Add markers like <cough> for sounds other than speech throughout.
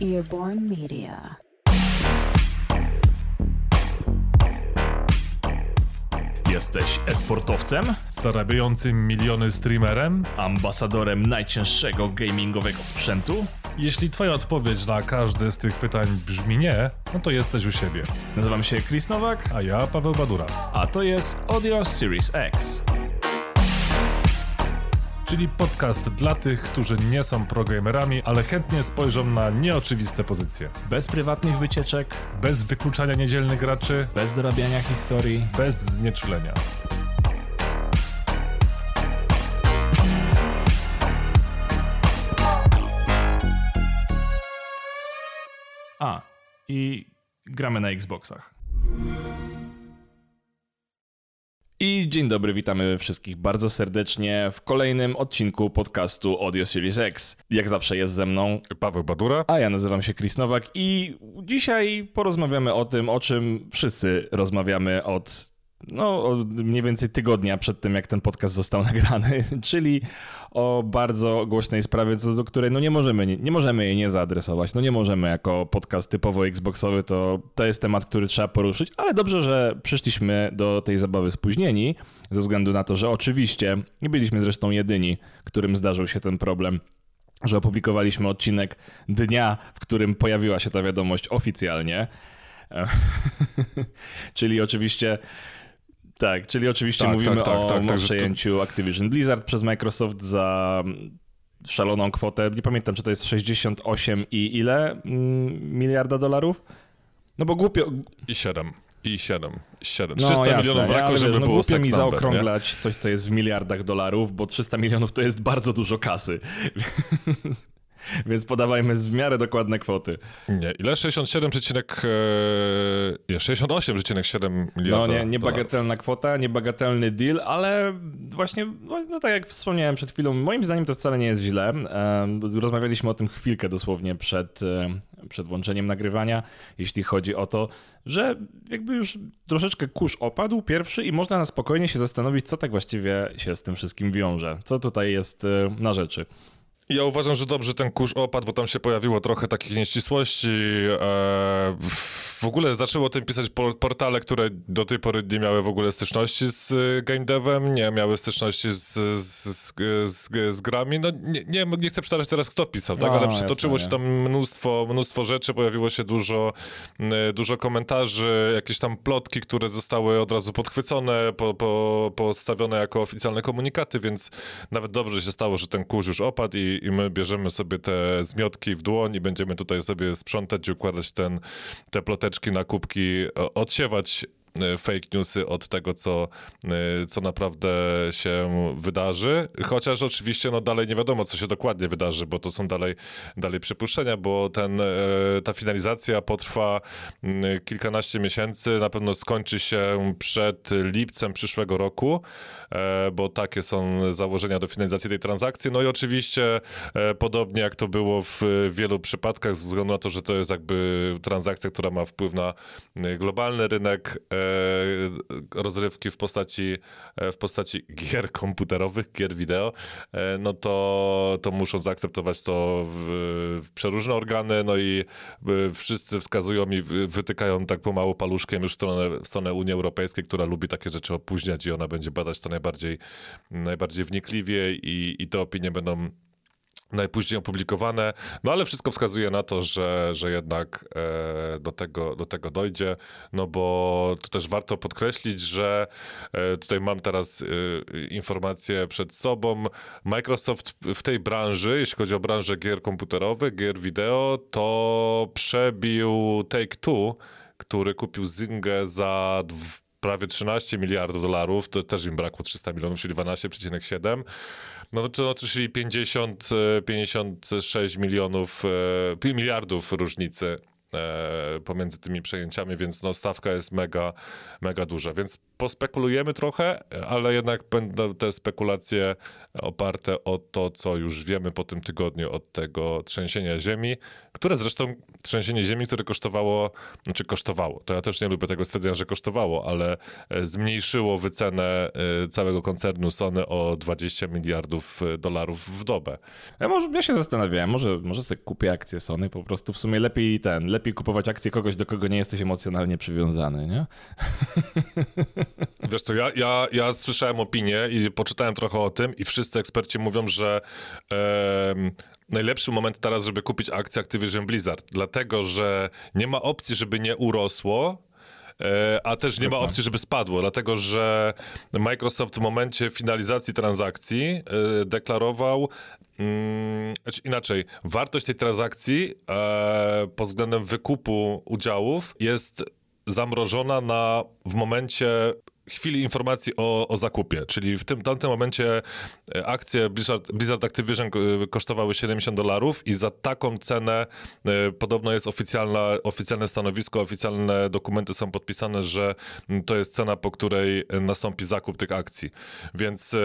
Earborn Media. Jesteś esportowcem? Zarabiającym miliony streamerem? Ambasadorem najcięższego gamingowego sprzętu? Jeśli twoja odpowiedź na każde z tych pytań brzmi nie, no to jesteś u siebie. Nazywam się Chris Nowak, A ja Paweł Badura. a to jest Audio Series X. Czyli podcast dla tych, którzy nie są progamerami, ale chętnie spojrzą na nieoczywiste pozycje. Bez prywatnych wycieczek, Bez wykluczania niedzielnych graczy, bez dorabiania historii. bez znieczulenia. A, i gramy na Xboxach. I dzień dobry, witamy wszystkich bardzo serdecznie w kolejnym odcinku podcastu Audio Series X. Jak zawsze jest ze mną, Paweł Badura. a ja nazywam się Chris Nowak i dzisiaj porozmawiamy o tym, o czym wszyscy rozmawiamy od no, mniej więcej tygodnia przed tym, jak ten podcast został <laughs> nagrany, czyli o bardzo głośnej sprawie, co do której no nie możemy, nie, nie możemy jej nie zaadresować. No nie możemy jako podcast typowo Xboxowy, to, to jest temat, który trzeba poruszyć, ale dobrze, że przyszliśmy do tej zabawy spóźnieni, ze względu na to, że oczywiście nie byliśmy zresztą jedyni, którym zdarzył się ten problem że opublikowaliśmy odcinek dnia, w którym pojawiła się ta wiadomość oficjalnie. <laughs> Czyli oczywiście. Tak, czyli oczywiście Tak, mówimy tak, tak, o, tak, o także to- przejęciu Activision Blizzard przez Microsoft za szaloną kwotę. Nie pamiętam, czy to jest 68 i ile mm, miliarda dolarów? No bo głupio, I 7. I 7. 7. no 300 jasne, milionów brakło, Ale żeby no było głupio mi number, nie? zaokrąglać coś, co jest w miliardach dolarów, bo 300 milionów to jest bardzo dużo kasy. <laughs> <laughs> Więc podawajmy w miarę dokładne kwoty. Nie, ile? 67, e, nie, 68,7 miliarda No nie, niebagatelna kwota, niebagatelny deal, ale właśnie, no tak jak wspomniałem przed chwilą, moim zdaniem to wcale nie jest źle. Em, Rozmawialiśmy o tym chwilkę dosłownie przed, em, przed włączeniem nagrywania, jeśli chodzi o to, że jakby już troszeczkę kurz opadł pierwszy i można na spokojnie się zastanowić, co tak właściwie się z tym wszystkim wiąże. Co tutaj jest e, na rzeczy. Ja uważam, że dobrze ten kurz opadł, bo tam się pojawiło trochę takich nieścisłości. E, w ogóle zaczęło o tym pisać por- portale, które do tej pory nie miały w ogóle styczności z e, game devem, nie miały styczności z, z, z, z, z grami. No nie, nie, nie chcę przytaczać teraz kto pisał, tak? No, ale przytoczyło jasne, się tam mnóstwo, mnóstwo rzeczy, pojawiło się dużo, e, dużo komentarzy, jakieś tam plotki, które zostały od razu podchwycone, po, po, postawione jako oficjalne komunikaty, więc nawet dobrze się stało, że ten kurz już opadł i, i my bierzemy sobie te zmiotki w dłoń i będziemy tutaj sobie sprzątać i układać ten, te na kubki, o- odsiewać e, fake newsy od tego, co, e, co naprawdę się wydarzy. Chociaż oczywiście no, dalej nie wiadomo, co się dokładnie wydarzy, bo to są dalej, dalej przypuszczenia, bo ten, e, ta finalizacja potrwa mm, kilkanaście miesięcy, na pewno skończy się przed lipcem przyszłego roku, e, bo takie są założenia do finalizacji tej transakcji. No i oczywiście, e, podobnie jak to było w wielu przypadkach, ze względu na to, że to jest jakby transakcja, która ma wpływ na e, globalny rynek e, rozrywki w postaci, e, w postaci gier komputerowych, gier wideo, e, no to, to muszą zaakceptować to w, przeróżne organy, no i e, wszyscy wskazują i wy- wytykają tak pomału paluszkiem już w stronę, w stronę Unii Europejskiej, która lubi takie rzeczy opóźniać i ona będzie badać to najbardziej, najbardziej wnikliwie i, i te opinie będą najpóźniej opublikowane, no ale wszystko wskazuje na to, że, że jednak e, do, tego, do tego dojdzie, no bo to też warto podkreślić, że e, tutaj mam teraz e, informację przed sobą, Microsoft w tej branży, jeśli chodzi o branżę gier komputerowych, gier wideo, to przebił Take-Two, który kupił Zynga za prawie 13 miliardów dolarów, to też im brakło 300 milionów, czyli 12,7. No to czyli 50, e, 56 milionów, e, miliardów różnicy pomiędzy tymi przejęciami, więc no, stawka jest mega, mega duża. Więc pospekulujemy trochę, ale jednak będą te spekulacje oparte o to, co już wiemy po tym tygodniu od tego trzęsienia ziemi, które zresztą trzęsienie ziemi, które kosztowało, znaczy kosztowało, to ja też nie lubię tego stwierdzenia, że kosztowało, ale e, zmniejszyło wycenę e, całego koncernu Sony o 20 miliardów e, dolarów w dobę. Ja, może, ja się zastanawiałem, może, może sobie kupię akcję Sony, po prostu w sumie lepiej ten, lepiej kupować akcję kogoś, do kogo nie jesteś emocjonalnie przywiązany, nie? Wiesz co, ja, ja, ja słyszałem opinię i poczytałem trochę o tym i wszyscy eksperci mówią, że najlepszy moment teraz, żeby kupić akcję Activision Blizzard, dlatego, że nie ma opcji, żeby nie urosło, a też nie ma opcji, żeby spadło, dlatego że Microsoft w momencie finalizacji transakcji e, deklarował, mm, znaczy inaczej, wartość tej transakcji e, pod względem wykupu udziałów jest zamrożona na w momencie chwili informacji o, o zakupie, czyli w tym tamtym momencie e, akcje Blizzard, Blizzard Activision e, kosztowały 70 dolarów i za taką cenę e, podobno jest oficjalne stanowisko, oficjalne dokumenty są podpisane, że to jest cena, po której nastąpi zakup tych akcji. Więc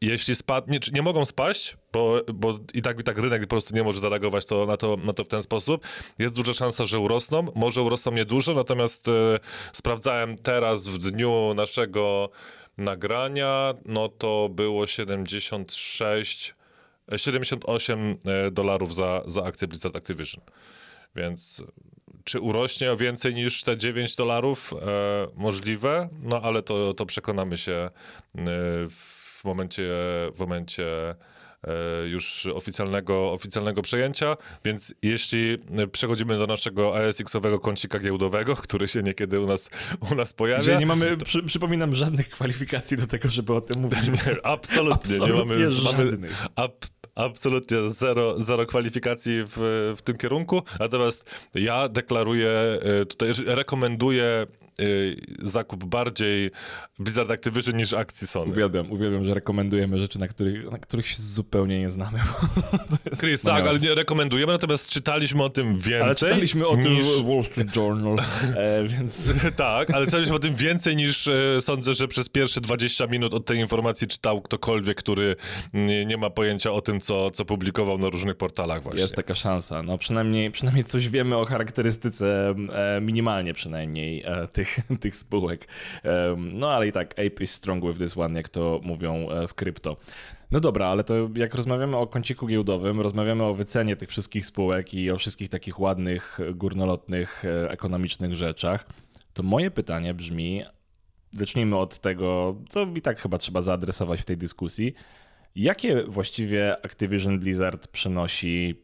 jeśli spadnie, nie mogą spaść, bo, bo i tak i tak rynek po prostu nie może zareagować to, na, to, na to w ten sposób. Jest duża szansa, że urosną. Może urosną niedużo, natomiast e, sprawdzałem teraz w dniu naszego nagrania, no to było 76, 78 e, dolarów za, za akcję Blizzard Activision. Więc czy urośnie o więcej niż te 9 dolarów? E, możliwe, no ale to, to przekonamy się e, w momencie, w momencie e, już oficjalnego, oficjalnego przejęcia, więc jeśli przechodzimy do naszego ASX-owego kącika giełdowego, <laughs> który się niekiedy u nas, u nas pojawia... Że nie mamy, przy, przypominam, żadnych kwalifikacji do tego, żeby o tym mówić. Nie, <laughs> absolutnie, absolutnie, nie mamy, żadnych. mamy ab, absolutnie zero, zero kwalifikacji w, w tym kierunku, natomiast ja deklaruję, e, tutaj rekomenduję Y, zakup bardziej Blizzard Activision niż akcji Sony. Uwielbiam, uwielbiam, że rekomendujemy rzeczy, na których, na których się zupełnie nie znamy. Chris, tak, ale nie rekomendujemy, natomiast czytaliśmy o tym więcej. Ale czytaliśmy o niż... tym Wall Street Journal, <laughs> e, więc... <laughs> tak, ale czytaliśmy o tym więcej niż e, sądzę, że przez pierwsze 20 minut od tej informacji czytał ktokolwiek, który nie, nie ma pojęcia o tym, co, co publikował na różnych portalach właśnie. Jest taka szansa, no przynajmniej, przynajmniej coś wiemy o charakterystyce, e, minimalnie przynajmniej, e, tych tych, <laughs> tych spółek. No ale i tak, ape is strong with this one, jak to mówią e, w krypto. No dobra, ale to jak rozmawiamy o kąciku giełdowym, rozmawiamy o wycenie tych wszystkich spółek i o wszystkich takich ładnych, górnolotnych, e, ekonomicznych rzeczach, to moje pytanie brzmi, zacznijmy od tego, co i tak chyba trzeba zaadresować w tej dyskusji. Jakie właściwie Activision Blizzard przynosi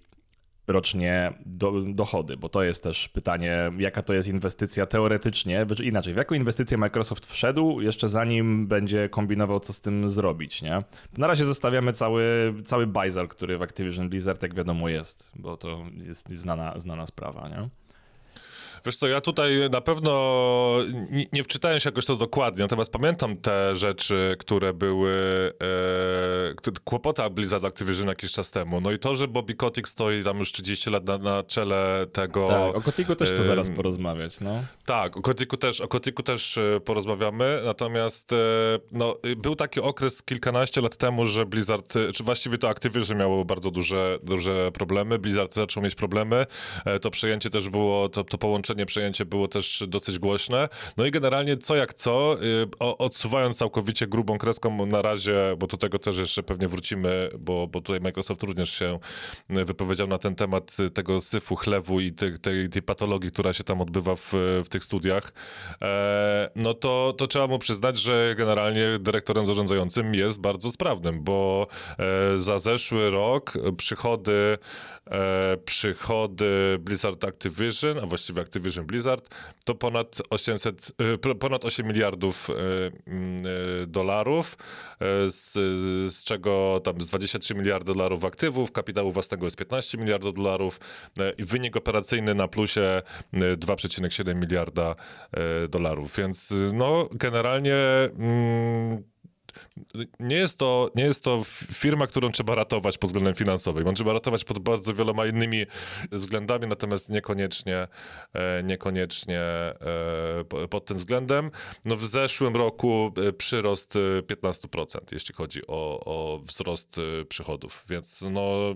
rocznie do, dochody, bo to jest też pytanie, jaka to jest inwestycja teoretycznie, inaczej, w jaką inwestycję Microsoft wszedł, jeszcze zanim będzie kombinował, co z tym zrobić, nie? Na razie zostawiamy cały, cały bajzel, który w Activision Blizzard, jak wiadomo, jest, bo to jest znana, znana sprawa, nie? Wiesz co, ja tutaj na pewno nie, nie wczytałem się jakoś to dokładnie, natomiast pamiętam te rzeczy, które były e, kłopota Blizzard Activision jakiś czas temu. No i to, że Bobby Kotick stoi tam już 30 lat na, na czele tego... Tak, o Kotiku też chcę e, zaraz porozmawiać, no. Tak, o Kotiku też, o Kotiku też e, porozmawiamy, natomiast e, no, był taki okres kilkanaście lat temu, że Blizzard, e, czy właściwie to Activision miało bardzo duże, duże problemy, Blizzard zaczął mieć problemy, e, to przejęcie też było, to, to połączenie poprzednie przejęcie było też dosyć głośne. No i generalnie co jak co, y, odsuwając całkowicie grubą kreską na razie, bo do tego też jeszcze pewnie wrócimy, bo, bo tutaj Microsoft również się wypowiedział na ten temat tego syfu, chlewu i tej, tej, tej patologii, która się tam odbywa w, w tych studiach, e, no to, to trzeba mu przyznać, że generalnie dyrektorem zarządzającym jest bardzo sprawnym, bo e, za zeszły rok przychody, e, przychody Blizzard Activision, a właściwie Activision Activision Blizzard, to ponad 800, y, ponad 8 miliardów y, y, dolarów, z, z czego tam z 23 miliardy dolarów aktywów, kapitału własnego jest 15 miliardów dolarów i wynik operacyjny na plusie 2,7 miliarda dolarów. Więc no generalnie mm, nie jest, to, nie jest to firma, którą trzeba ratować pod względem finansowym. On trzeba ratować pod bardzo wieloma innymi względami, natomiast niekoniecznie, e, niekoniecznie e, pod tym względem. No w zeszłym roku e, przyrost 15%, jeśli chodzi o, o wzrost przychodów, więc no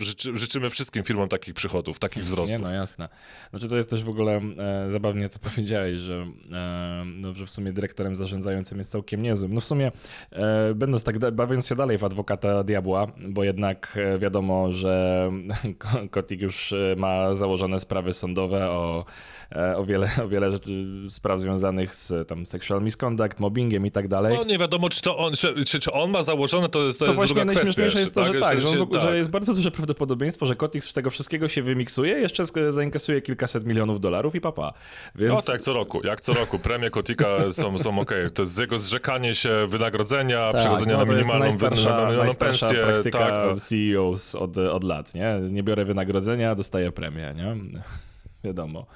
życzy, życzymy wszystkim firmom takich przychodów, takich wzrostów. Nie, no jasne. Znaczy to jest też w ogóle e, zabawnie, co powiedziałeś, że, e, no, że w sumie dyrektorem zarządzającym jest całkiem niezłym. No w sumie e, będąc tak, bawiąc się dalej w adwokata diabła, bo jednak e, wiadomo, że <laughs> Kotik już e, ma założone sprawy sądowe o, e, o, wiele, o wiele rzeczy, spraw związanych z tam sexual misconduct, mobbingiem i tak dalej. No nie wiadomo, czy to on, czy, czy, czy on ma założone, to jest, to, to jest druga kwestia. To właśnie najśmieszniejsze jest to, że tak, tak, że, on, tak. że jest bardzo duże prawdopodobieństwo, że Kotix z tego wszystkiego się wymiksuje, jeszcze zainkasuje kilkaset milionów dolarów i papa. Więc... No tak, co roku, jak co roku. Premie Kotika <laughs> są, są ok. To jest jego zrzekanie się wynagrodzenia, tak, przechodzenia no, na minimalną, najstarsza, na minimalną pensję. praktyka tak, no. CEOs od, od lat, nie? Nie biorę wynagrodzenia, dostaję premię, nie? <laughs> Wiadomo.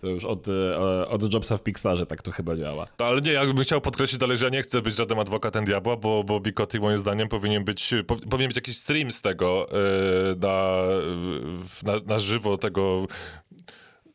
To już od, e, od Jobsa w Pixarze tak to chyba działa. No, ale nie, jakbym chciał podkreślić dalej, że ja nie chcę być żaden adwokatem diabła, bo, bo Bikoty moim zdaniem powinien być, powinien być jakiś stream z tego yy, na, na, na żywo, tego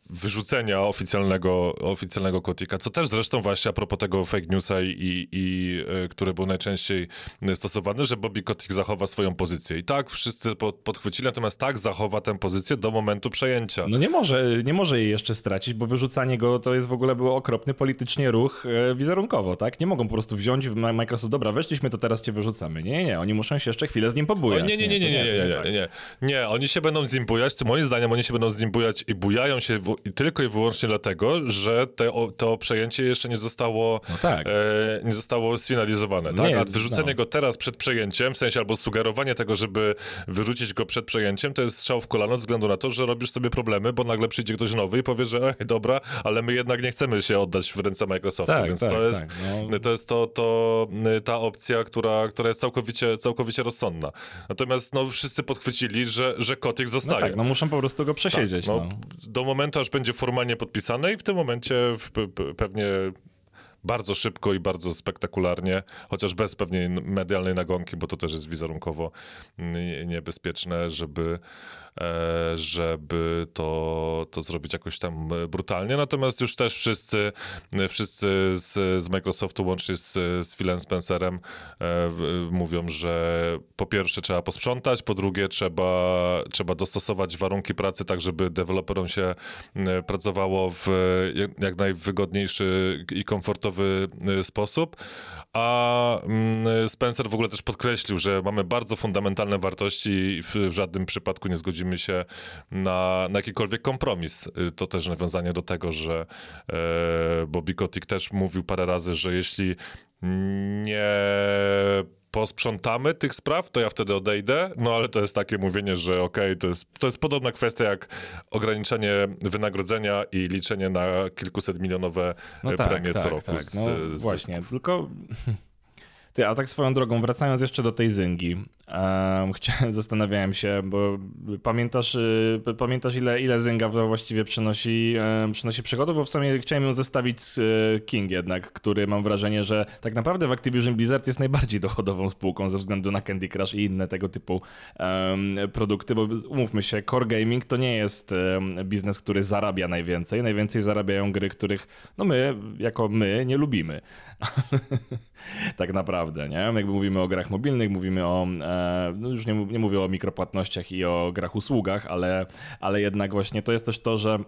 wyrzucenia oficjalnego, oficjalnego kotika, co też zresztą właśnie a propos tego fake newsa i, i, i który był najczęściej stosowany, że Bobby Kotick zachowa swoją pozycję. I tak wszyscy pod, podchwycili, natomiast tak zachowa tę pozycję do momentu przejęcia. No nie może, nie może jej jeszcze stracić, bo wyrzucanie go to jest w ogóle był okropny politycznie ruch e, wizerunkowo, tak? Nie mogą po prostu wziąć w Microsoft, dobra, weszliśmy, to teraz cię wyrzucamy. Nie, nie, oni muszą się jeszcze chwilę z nim pobujać. O, nie, nie, nie, nie, nie, nie, nie, nie, nie, nie, oni się będą z nim bujać, moim zdaniem oni się będą z nim bujać i bujają się w i tylko i wyłącznie dlatego, że te, o, to przejęcie jeszcze nie zostało, no tak. e, nie zostało sfinalizowane. Tak? Nie, A wyrzucenie no. go teraz przed przejęciem, w sensie albo sugerowanie tego, żeby wyrzucić go przed przejęciem, to jest strzał w kolano ze względu na to, że robisz sobie problemy, bo nagle przyjdzie ktoś nowy i powie, że ej, dobra, ale my jednak nie chcemy się oddać w ręce Microsoftu, tak, więc tak, to, jest, tak, no. to jest to, to ta opcja, która, która jest całkowicie, całkowicie rozsądna. Natomiast no, wszyscy podchwycili, że, że Kotik zostaje. No tak, no muszą po prostu go przesiedzieć. Tak, no, no. Do momentu, aż będzie formalnie podpisane i w tym momencie pewnie bardzo szybko i bardzo spektakularnie, chociaż bez pewnej medialnej nagonki, bo to też jest wizerunkowo niebezpieczne, żeby żeby to, to zrobić jakoś tam brutalnie. Natomiast już też wszyscy, wszyscy z, z Microsoftu, łącznie z, z Philem Spencerem, e, mówią, że po pierwsze trzeba posprzątać, po drugie trzeba, trzeba dostosować warunki pracy tak, żeby deweloperom się pracowało w jak najwygodniejszy i komfortowy sposób. A Spencer w ogóle też podkreślił, że mamy bardzo fundamentalne wartości i w żadnym przypadku nie zgodzimy zgodzimy się na, na jakikolwiek kompromis. Y, to też nawiązanie do tego, że e, Bobby Kotick też mówił parę razy, że jeśli nie posprzątamy tych spraw, to ja wtedy odejdę, no ale to jest takie mówienie, że okej, okay, to, jest, to jest podobna kwestia jak ograniczenie wynagrodzenia i liczenie na kilkuset milionowe no tak, premie tak, co roku. Tak. No, z, właśnie, tylko ty, a tak swoją drogą, wracając jeszcze do tej Zyngi, um, <laughs> chciałem, zastanawiałem się, bo pamiętasz, y, pamiętasz ile, ile Zynga właściwie przynosi, przynosi przychodów, bo w sumie chciałem ją zestawić z y, King jednak, który mam wrażenie, że tak naprawdę w Activision Blizzard jest najbardziej <laughs> dochodową spółką ze względu na Candy Crush i inne tego typu produkty, bo umówmy się, core gaming to nie jest biznes, który zarabia najwięcej. Najwięcej zarabiają gry, których no my, jako my, nie lubimy. <laughs> tak naprawdę naprawdę, nie? Jakby mówimy o grach mobilnych, mówimy o, e, no już nie, nie mówię o mikropłatnościach i o grach usługach, ale, ale jednak właśnie to jest też to, że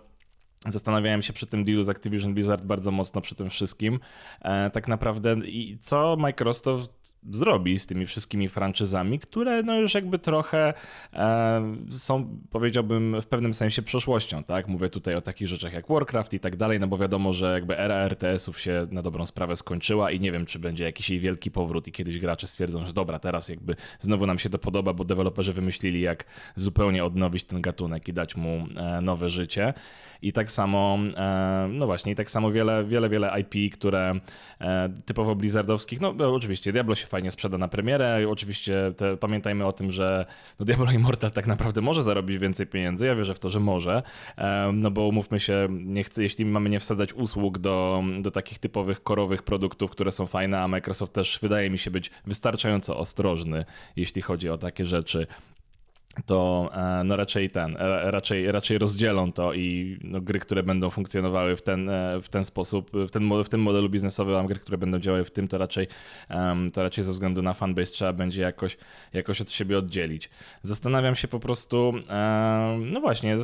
Zastanawiałem się przy tym dealu z Activision Blizzard bardzo mocno przy tym wszystkim. E, tak naprawdę i co Microsoft zrobi z tymi wszystkimi franczyzami, które no już jakby trochę e, są, powiedziałbym, w pewnym sensie przeszłością, tak? Mówię tutaj o takich rzeczach jak Warcraft i tak dalej, no bo wiadomo, że jakby era RTS-ów się na dobrą sprawę skończyła i nie wiem, czy będzie jakiś jej wielki powrót i kiedyś gracze stwierdzą, że dobra, teraz jakby znowu nam się to podoba, bo deweloperzy wymyślili, jak zupełnie odnowić ten gatunek i dać mu e, nowe życie. I tak samo, e, no właśnie, i tak samo wiele, wiele, wiele IP, które e, typowo blizzardowskich, no oczywiście Diablo się fajnie sprzeda na premierę, oczywiście te, pamiętajmy o tym, że no Diablo Immortal tak naprawdę może zarobić więcej pieniędzy, ja wierzę w to, że może, no bo umówmy się, nie chcę, jeśli mamy nie wsadzać usług do, do takich typowych korowych produktów, które są fajne, a Microsoft też wydaje mi się być wystarczająco ostrożny, jeśli chodzi o takie rzeczy to e, no raczej ten, e, raczej, raczej rozdzielą to i no, gry, które będą funkcjonowały w ten, e, w ten sposób, w, ten, w tym modelu biznesowym, a gry, które będą działały w tym, to raczej, to raczej ze względu na fanbase trzeba będzie jakoś, jakoś od siebie oddzielić. Zastanawiam się po prostu, no właśnie,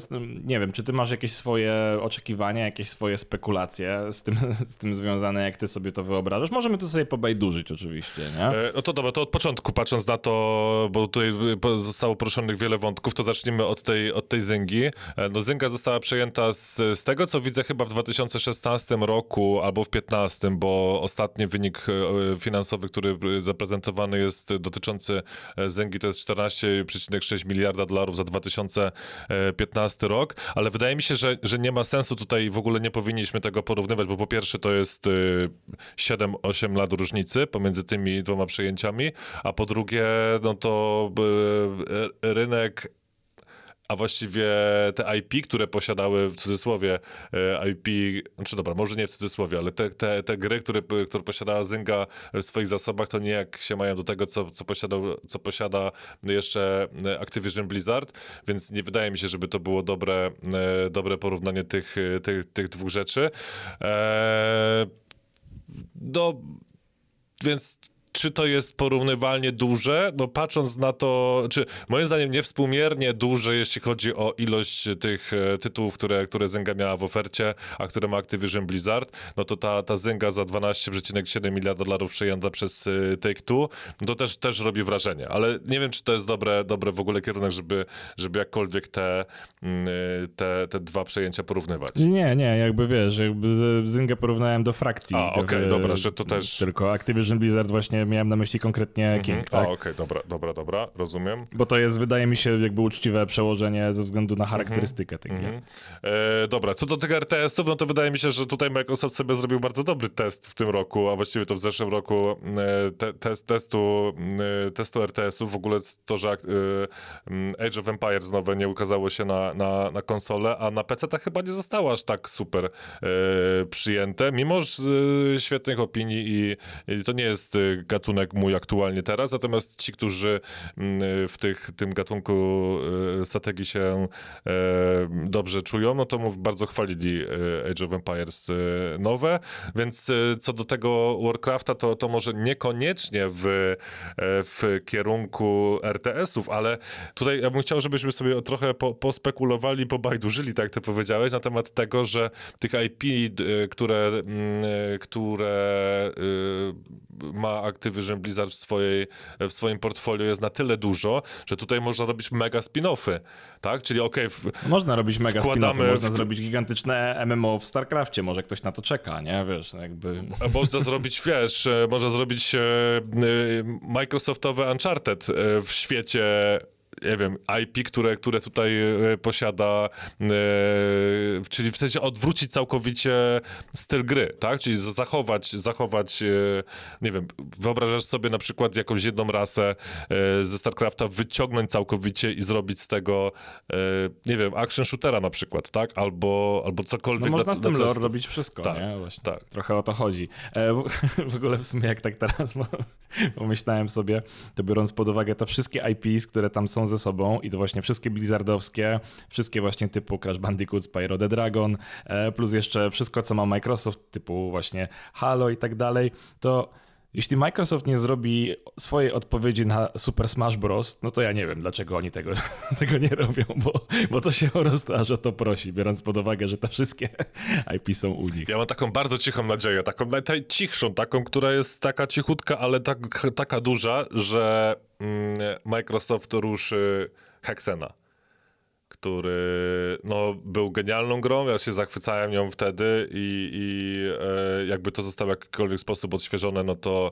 nie wiem, czy ty masz jakieś swoje oczekiwania, jakieś swoje spekulacje z tym, <laughs> z tym związane, jak ty sobie to wyobrażasz? Możemy tu sobie pobajdurzyć oczywiście, nie? No to dobra, to od początku patrząc na to, bo tutaj zostało poruszonych wiele wątków, to zacznijmy od tej, od tej Zyngi. E, no Zynga została przejęta z, z tego, co widzę chyba w 2016 roku albo w 2015, bo ostatni wynik e, finansowy, który zaprezentowany jest dotyczący e, Zyngi, to jest 14,6 miliarda dolarów za 2015 rok, ale wydaje mi się, że, że nie ma sensu tutaj, w ogóle nie powinniśmy tego porównywać, bo po pierwsze to jest 7-8 lat różnicy pomiędzy tymi dwoma przejęciami, a po drugie, no to rynek rynek a właściwie te IP, które posiadały w cudzysłowie e, IP, znaczy dobra, może nie w cudzysłowie, ale te, te, te gry, które, które posiadała Zynga w swoich zasobach, to nie jak się mają do tego, co, co, posiadał, co posiada jeszcze Activision Blizzard, więc nie wydaje mi się, żeby to było dobre, e, dobre porównanie tych, tych, tych dwóch rzeczy. Eee, no, więc czy to jest porównywalnie duże? No patrząc na to, czy moim zdaniem niewspółmiernie duże, jeśli chodzi o ilość tych e, tytułów, które, które Zynga miała w ofercie, a które ma Activision Blizzard, no to ta, ta Zynga za 12,7 miliarda dolarów przejęta przez e, Take-Two, no to też, też robi wrażenie, ale nie wiem, czy to jest dobre, dobre w ogóle kierunek, żeby, żeby jakkolwiek te, mm, e, te, te dwa przejęcia porównywać. Nie, nie, jakby wiesz, jakby Zynga porównałem do frakcji. okej, okay, dobra, że to też... Tylko Activision Blizzard właśnie miałem na myśli konkretnie mhm. King. Tak? okej, okay, dobra, dobra, dobra, rozumiem. Bo to jest, wydaje mi się, jakby uczciwe przełożenie ze względu na charakterystykę tych. Mhm. E, dobra, co do tych RTS-ów, no to wydaje mi się, że tutaj Microsoft sobie zrobił bardzo dobry test w tym roku, a właściwie to w zeszłym roku e, te, test, testu, e, testu RTS-ów, w ogóle to, że Age of Empires nowe nie ukazało się na, na, na konsolę, a na PC to chyba nie zostało aż tak super przyjęte, mimo świetnych opinii i, i to nie jest gatunek mój aktualnie teraz, natomiast ci, którzy mm, w tych, tym gatunku e, strategii się e, dobrze czują, no to mu bardzo chwalili e, Age of Empires nowe, więc co do tego Warcrafta, to, to może niekoniecznie w, w kierunku RTS-ów, ale tutaj ja bym chciał, żebyśmy sobie trochę po, pospekulowali, pobajdurzyli, tak jak ty powiedziałeś, na temat tego, że tych IP, które, mm, które ma Activision Blizzard w, swojej, w swoim portfolio jest na tyle dużo, że tutaj można robić mega spin-offy, tak? Czyli okej... Okay, można robić mega spin-offy, można w... zrobić gigantyczne MMO w StarCraftie, może ktoś na to czeka, nie? Wiesz, jakby... Można zrobić, wiesz, e, można zrobić e, e, Microsoftowe Uncharted w świecie nie wiem, IP, które, które tutaj e, posiada, e, czyli w sensie odwrócić całkowicie styl gry, tak? Czyli zachować, zachować, e, nie wiem, wyobrażasz sobie na przykład jakąś jedną rasę ze StarCrafta, wyciągnąć całkowicie i zrobić z tego, nie wiem, action shootera na przykład, tak? Albo, albo cokolwiek. No można z tym lore robić wszystko, tak, nie? Właśnie. Tak. Trochę o to chodzi. <laughs> W ogóle w sumie jak tak teraz <laughs> pomyślałem sobie, to biorąc pod uwagę te wszystkie IPs, które tam są ze sobą i to właśnie wszystkie blizzardowskie, wszystkie właśnie typu Crash Bandicoot, Spyro the Dragon, e, plus jeszcze wszystko, co ma Microsoft, typu właśnie Halo i tak dalej, to jeśli Microsoft nie zrobi swojej odpowiedzi na Super Smash Bros., no to ja nie wiem, dlaczego oni tego, <laughs> tego nie robią, bo, bo to się aż o to prosi, biorąc pod uwagę, że te wszystkie <laughs> IP są u nich. Ja mam taką bardzo cichą nadzieję, taką najcichszą, taką, która jest taka cichutka, ale tak, taka duża, że mm, Microsoft ruszy Hexena który no, był genialną grą, ja się zachwycałem nią wtedy i, i e, jakby to zostało w jakikolwiek sposób odświeżone, no to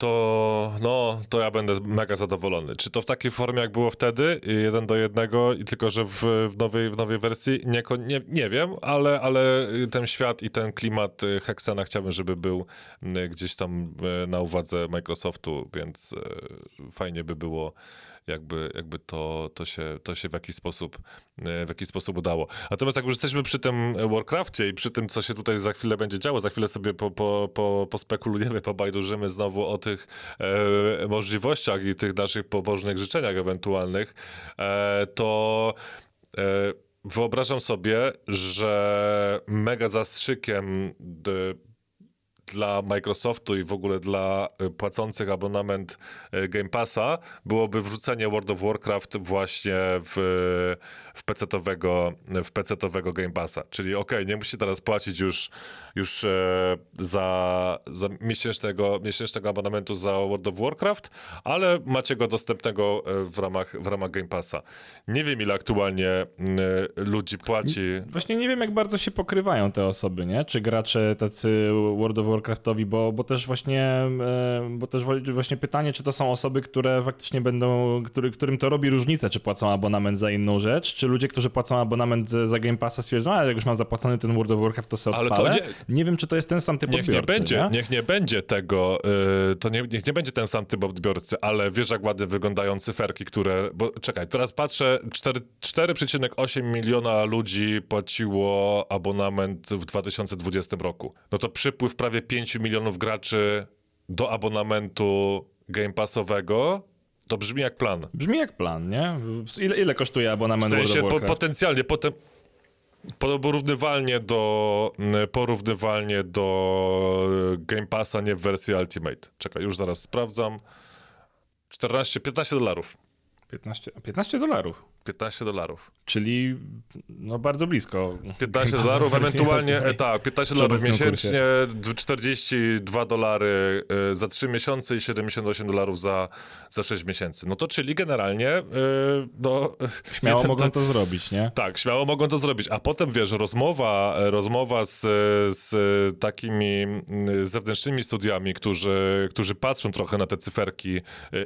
to, no, to ja będę mega zadowolony. Czy to w takiej formie, jak było wtedy, jeden do jednego, i tylko, że w, w, nowej, w nowej wersji, nie, nie, nie wiem, ale, ale ten świat i ten klimat y, Hexena chciałbym, żeby był gdzieś tam y, na uwadze Microsoftu, więc fajnie by było jakby, jakby to, to, się, to się w jakiś sposób w jakiś sposób udało. Natomiast jak już jesteśmy przy tym Warcraftie i przy tym, co się tutaj za chwilę będzie działo, za chwilę sobie po, po, po, pospekulujemy, <laughs> pobajdurzymy znowu o tych e, możliwościach i tych naszych pobożnych życzeniach ewentualnych, e, to e, wyobrażam sobie, że mega zastrzykiem dla Microsoftu i w ogóle dla y, płacących abonament y, Game Passa byłoby wrzucenie World of Warcraft właśnie w, w PC-owego, w PC-owego Game Passa. Czyli ok, nie musicie teraz płacić już, już e, za, za miesięcznego, miesięcznego abonamentu za World of Warcraft, ale macie go dostępnego e, w ramach, w ramach Game Passa. Nie wiem, ile aktualnie e, ludzi płaci. Właśnie nie wiem, jak bardzo się pokrywają te osoby, nie? Czy gracze tacy World of Warcraft Warcraftowi, bo, bo też właśnie bo też właśnie pytanie, czy to są osoby, które faktycznie będą, który, którym to robi różnicę, czy płacą abonament za inną rzecz, czy ludzie, którzy płacą abonament za Game Passa stwierdzą, a jak już mam zapłacony ten World of Warcraft, to sobie Ale to nie, nie wiem, czy to jest ten sam typ niech odbiorcy. Nie będzie, nie? Niech nie będzie tego, yy, to nie, niech nie będzie ten sam typ odbiorcy, ale wiesz, jak ładnie wyglądają cyferki, które, bo czekaj, teraz patrzę, 4,8 miliona ludzi płaciło abonament w 2020 roku. No to przypływ prawie 5 milionów graczy do abonamentu Game Passowego, to brzmi jak plan. Brzmi jak plan, nie? Ile, ile kosztuje abonament w sensie, po, potencjalnie, potem porównywalnie do, porównywalnie do Game Passa, nie w wersji Ultimate. Czekaj, już zaraz sprawdzam. 14, 15 dolarów. 15, 15 dolarów. 15 dolarów. Czyli no bardzo blisko. 15 dolarów, ewentualnie, tak, 15 dolarów miesięcznie, 42 dolary e, za 3 miesiące i 78 dolarów za, za 6 miesięcy. No to czyli generalnie, e, no... <laughs> Śmiało mogą to zrobić, nie? Tak, śmiało mogą to zrobić, a potem, wiesz, rozmowa, rozmowa z, z takimi zewnętrznymi studiami, którzy, którzy patrzą trochę na te cyferki, e,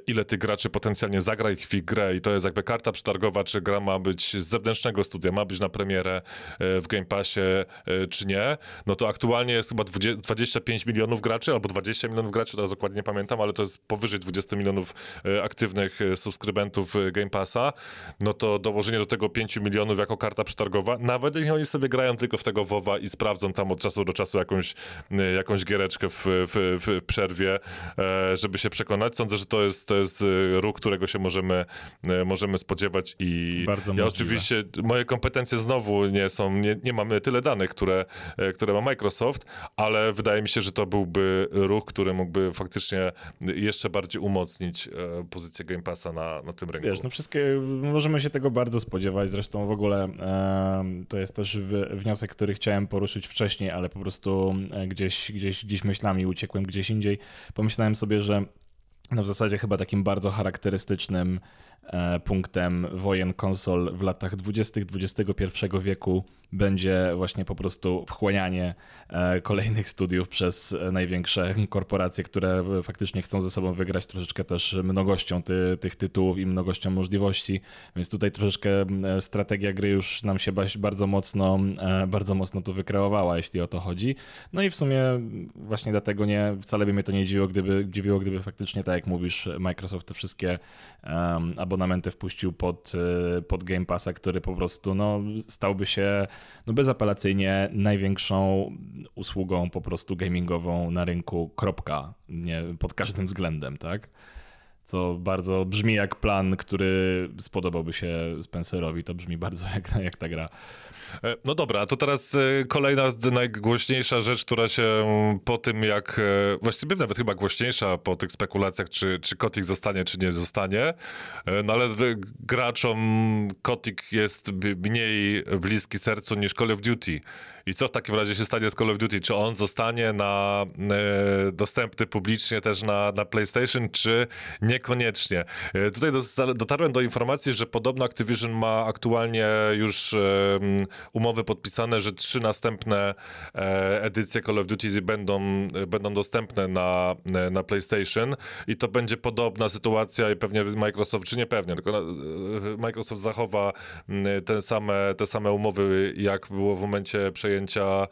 ile tych graczy potencjalnie zagra ich w grę i to jest jakby karta przetargowa czy gra ma być z zewnętrznego studia, ma być na premierę e, w Game Passie, e, czy nie, no to aktualnie jest chyba 20, 25 milionów graczy, albo 20 milionów graczy, teraz dokładnie nie pamiętam, ale to jest powyżej 20 milionów e, aktywnych subskrybentów Game Passa, no to dołożenie do tego 5 milionów jako karta przetargowa, nawet jeśli oni sobie grają tylko w tego WoWa i sprawdzą tam od czasu do czasu jakąś, jakąś giereczkę w, w, w przerwie, żeby się przekonać. Sądzę, że to jest, to jest ruch, którego się możemy, możemy spodziewać i bardzo ja oczywiście, moje kompetencje znowu nie są, nie, nie mamy tyle danych, które, e, które ma Microsoft, ale wydaje mi się, że to byłby ruch, który mógłby faktycznie jeszcze bardziej umocnić e, pozycję Game Passa na, na tym rynku. Wiesz, no wszystkie, możemy się tego bardzo spodziewać, zresztą w ogóle e, to jest też wniosek, który chciałem poruszyć wcześniej, ale po prostu e, gdzieś, gdzieś, gdzieś myślami uciekłem gdzieś indziej. Pomyślałem sobie, że no w zasadzie chyba takim bardzo charakterystycznym E, punktem wojen konsol w latach 20. XXI wieku będzie właśnie po prostu wchłanianie e, kolejnych studiów przez największe korporacje, które faktycznie chcą ze sobą wygrać troszeczkę też mnogością ty, tych tytułów i mnogością możliwości, więc tutaj troszeczkę strategia gry już nam się bardzo mocno, e, bardzo mocno tu wykreowała, jeśli o to chodzi. No i w sumie właśnie dlatego nie, wcale by mnie to nie dziwiło, gdyby, dziwiło, gdyby faktycznie, tak jak mówisz, Microsoft te wszystkie um, abonamenty wpuścił pod, e, pod Game Passa, który po prostu no, stałby się no, bezapelacyjnie największą usługą po prostu gamingową na rynku, kropka, nie, pod każdym względem, tak? Co bardzo brzmi jak plan, który spodobałby się Spencerowi, to brzmi bardzo jak, jak ta gra. E, no dobra, to teraz e, kolejna najgłośniejsza rzecz, która się po tym jak, e, właściwie nawet chyba głośniejsza po tych spekulacjach, czy, czy Kotik zostanie, czy nie zostanie, no ale graczom Kotik jest mniej bliski sercu niż Call of Duty. I co w takim razie się stanie z Call of Duty? Czy on zostanie na, dostępny publicznie też na, na PlayStation, czy nie niekoniecznie. Tutaj dotarłem do informacji, że podobno Activision ma aktualnie już umowy podpisane, że trzy następne e, edycje Call of Duty będą, będą dostępne na, na PlayStation i to będzie podobna sytuacja i pewnie Microsoft, czy nie pewnie, tylko Microsoft zachowa te same, te same umowy, jak było w momencie przejęcia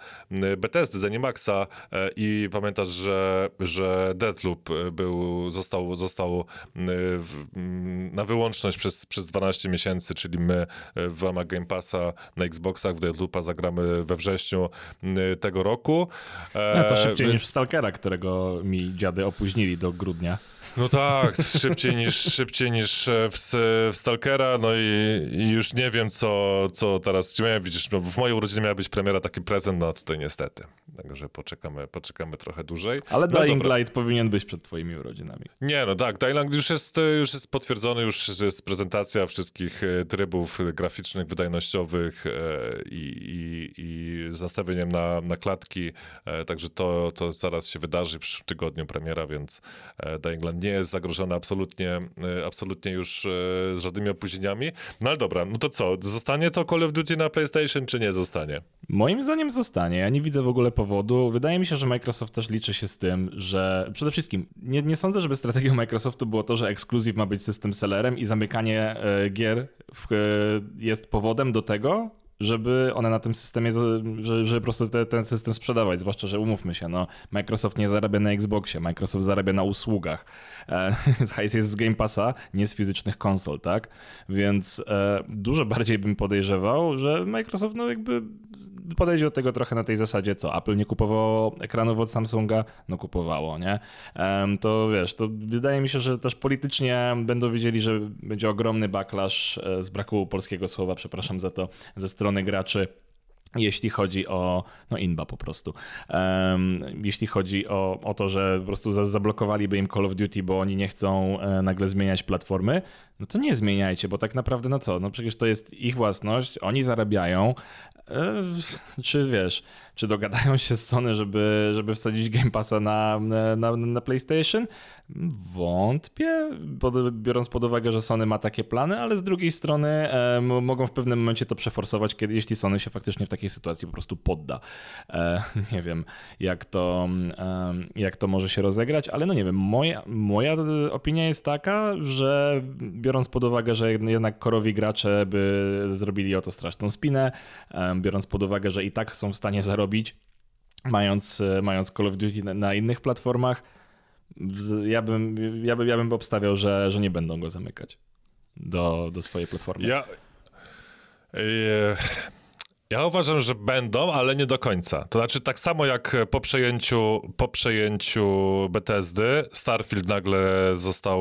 Bethesdy, Zenimaxa i pamiętasz, że, że Deathloop był, został, został na wyłączność przez, przez 12 miesięcy, czyli my w ramach Game Passa na Xboxach w Deadloopa zagramy we wrześniu tego roku. No to szybciej Więc... niż Stalkera, którego mi dziady opóźnili do grudnia. No tak, szybciej niż, szybciej niż e, w, w Stalkera, no i, i, już nie wiem, co, co teraz miałem. Widzisz, no w mojej urodziny miała być premiera taki prezent, no a tutaj niestety. Także poczekamy, poczekamy trochę dłużej. Ale no, Dying dobra. Light powinien być przed twoimi urodzinami. Nie, no tak, Dying Light już jest, już jest potwierdzony, już jest prezentacja wszystkich e, trybów graficznych, wydajnościowych e, i, i, i z nastawieniem na, na klatki, także to, to zaraz się wydarzy w przyszłym tygodniu premiera, więc Dying Light nie jest zagrożona absolutnie, e, absolutnie już e, z żadnymi opóźnieniami. No ale dobra, no to co? Zostanie to Call of Duty na PlayStation, czy nie zostanie? Moim zdaniem zostanie. Ja nie widzę w ogóle powodu. Wydaje mi się, że Microsoft też liczy się z tym, że przede wszystkim nie, nie sądzę, żeby strategią Microsoftu było to, że ekskluzyw ma być system sellerem i zamykanie e, gier w, jest powodem do tego, żeby one na tym systemie, żeby, po prostu te, ten system sprzedawać, zwłaszcza, że umówmy się, no, Microsoft nie zarabia na Xboxie, Microsoft zarabia na usługach. E, <laughs> hajs jest z Game Passa, nie z fizycznych konsol, tak? Więc e, dużo bardziej bym podejrzewał, że Microsoft no jakby podejdzie do tego trochę na tej zasadzie, co Apple nie kupowało ekranów od Samsunga, no kupowało, nie? To wiesz, to wydaje mi się, że też politycznie będą wiedzieli, że będzie ogromny backlash e, z braku polskiego słowa, przepraszam za to, ze strony graczy jeśli chodzi o, no inba po prostu, um, jeśli chodzi o, o to, że po prostu zablokowaliby im Call of Duty, bo oni nie chcą e, nagle zmieniać platformy, no to nie zmieniajcie, bo tak naprawdę no co, no przecież to jest ich własność, oni zarabiają, e, czy wiesz, czy dogadają się z Sony, żeby, żeby wsadzić Game Passa na, na, na PlayStation? Wątpię, biorąc pod uwagę, że Sony ma takie plany, ale z drugiej strony e, mogą w pewnym momencie to przeforsować, kiedy, jeśli Sony się faktycznie w takiej sytuacji po prostu podda. E, <laughs> nie wiem, jak to, e, jak to może się rozegrać, ale no nie wiem, moja, moja opinia jest taka, że biorąc pod uwagę, że jednak korowi gracze by zrobili o to straszną spinę, biorąc pod uwagę, że i tak są w stanie zarobić robić, mając, e, mając Call of Duty na, innych platformach, ja bym, ja bym, ja bym obstawiał, że, że nie będą go zamykać do, do swojej platformy. Ja, ja uważam, że będą, ale nie do końca. To znaczy tak samo jak po przejęciu, po przejęciu Bethesdy, Starfield nagle został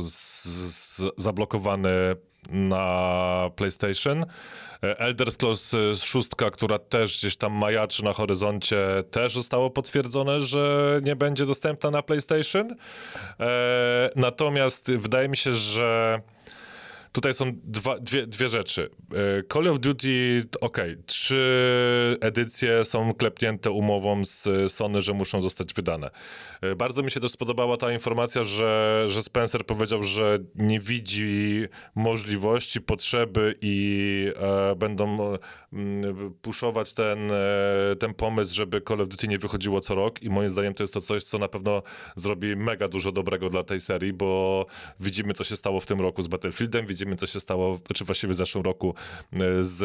z, z, zablokowany na PlayStation. Elder Scrolls 6, która też gdzieś tam majaczy na horyzoncie, też zostało potwierdzone, że nie będzie dostępna na PlayStation. E, natomiast wydaje mi się, że Tutaj są dwa, dwie, dwie rzeczy. E, Call of Duty, ok, trzy edycje są klepnięte umową z Sony, że muszą zostać wydane. E, bardzo mi się też spodobała ta informacja, że, że Spencer powiedział, że nie widzi możliwości, potrzeby i e, będą e, puszować ten, e, ten pomysł, żeby Call of Duty nie wychodziło co rok i moim zdaniem to jest to coś, co na pewno zrobi mega dużo dobrego dla tej serii, bo widzimy, co się stało w tym roku z Battlefieldem, widzimy, co się stało, czy właściwie w zeszłym roku e, z,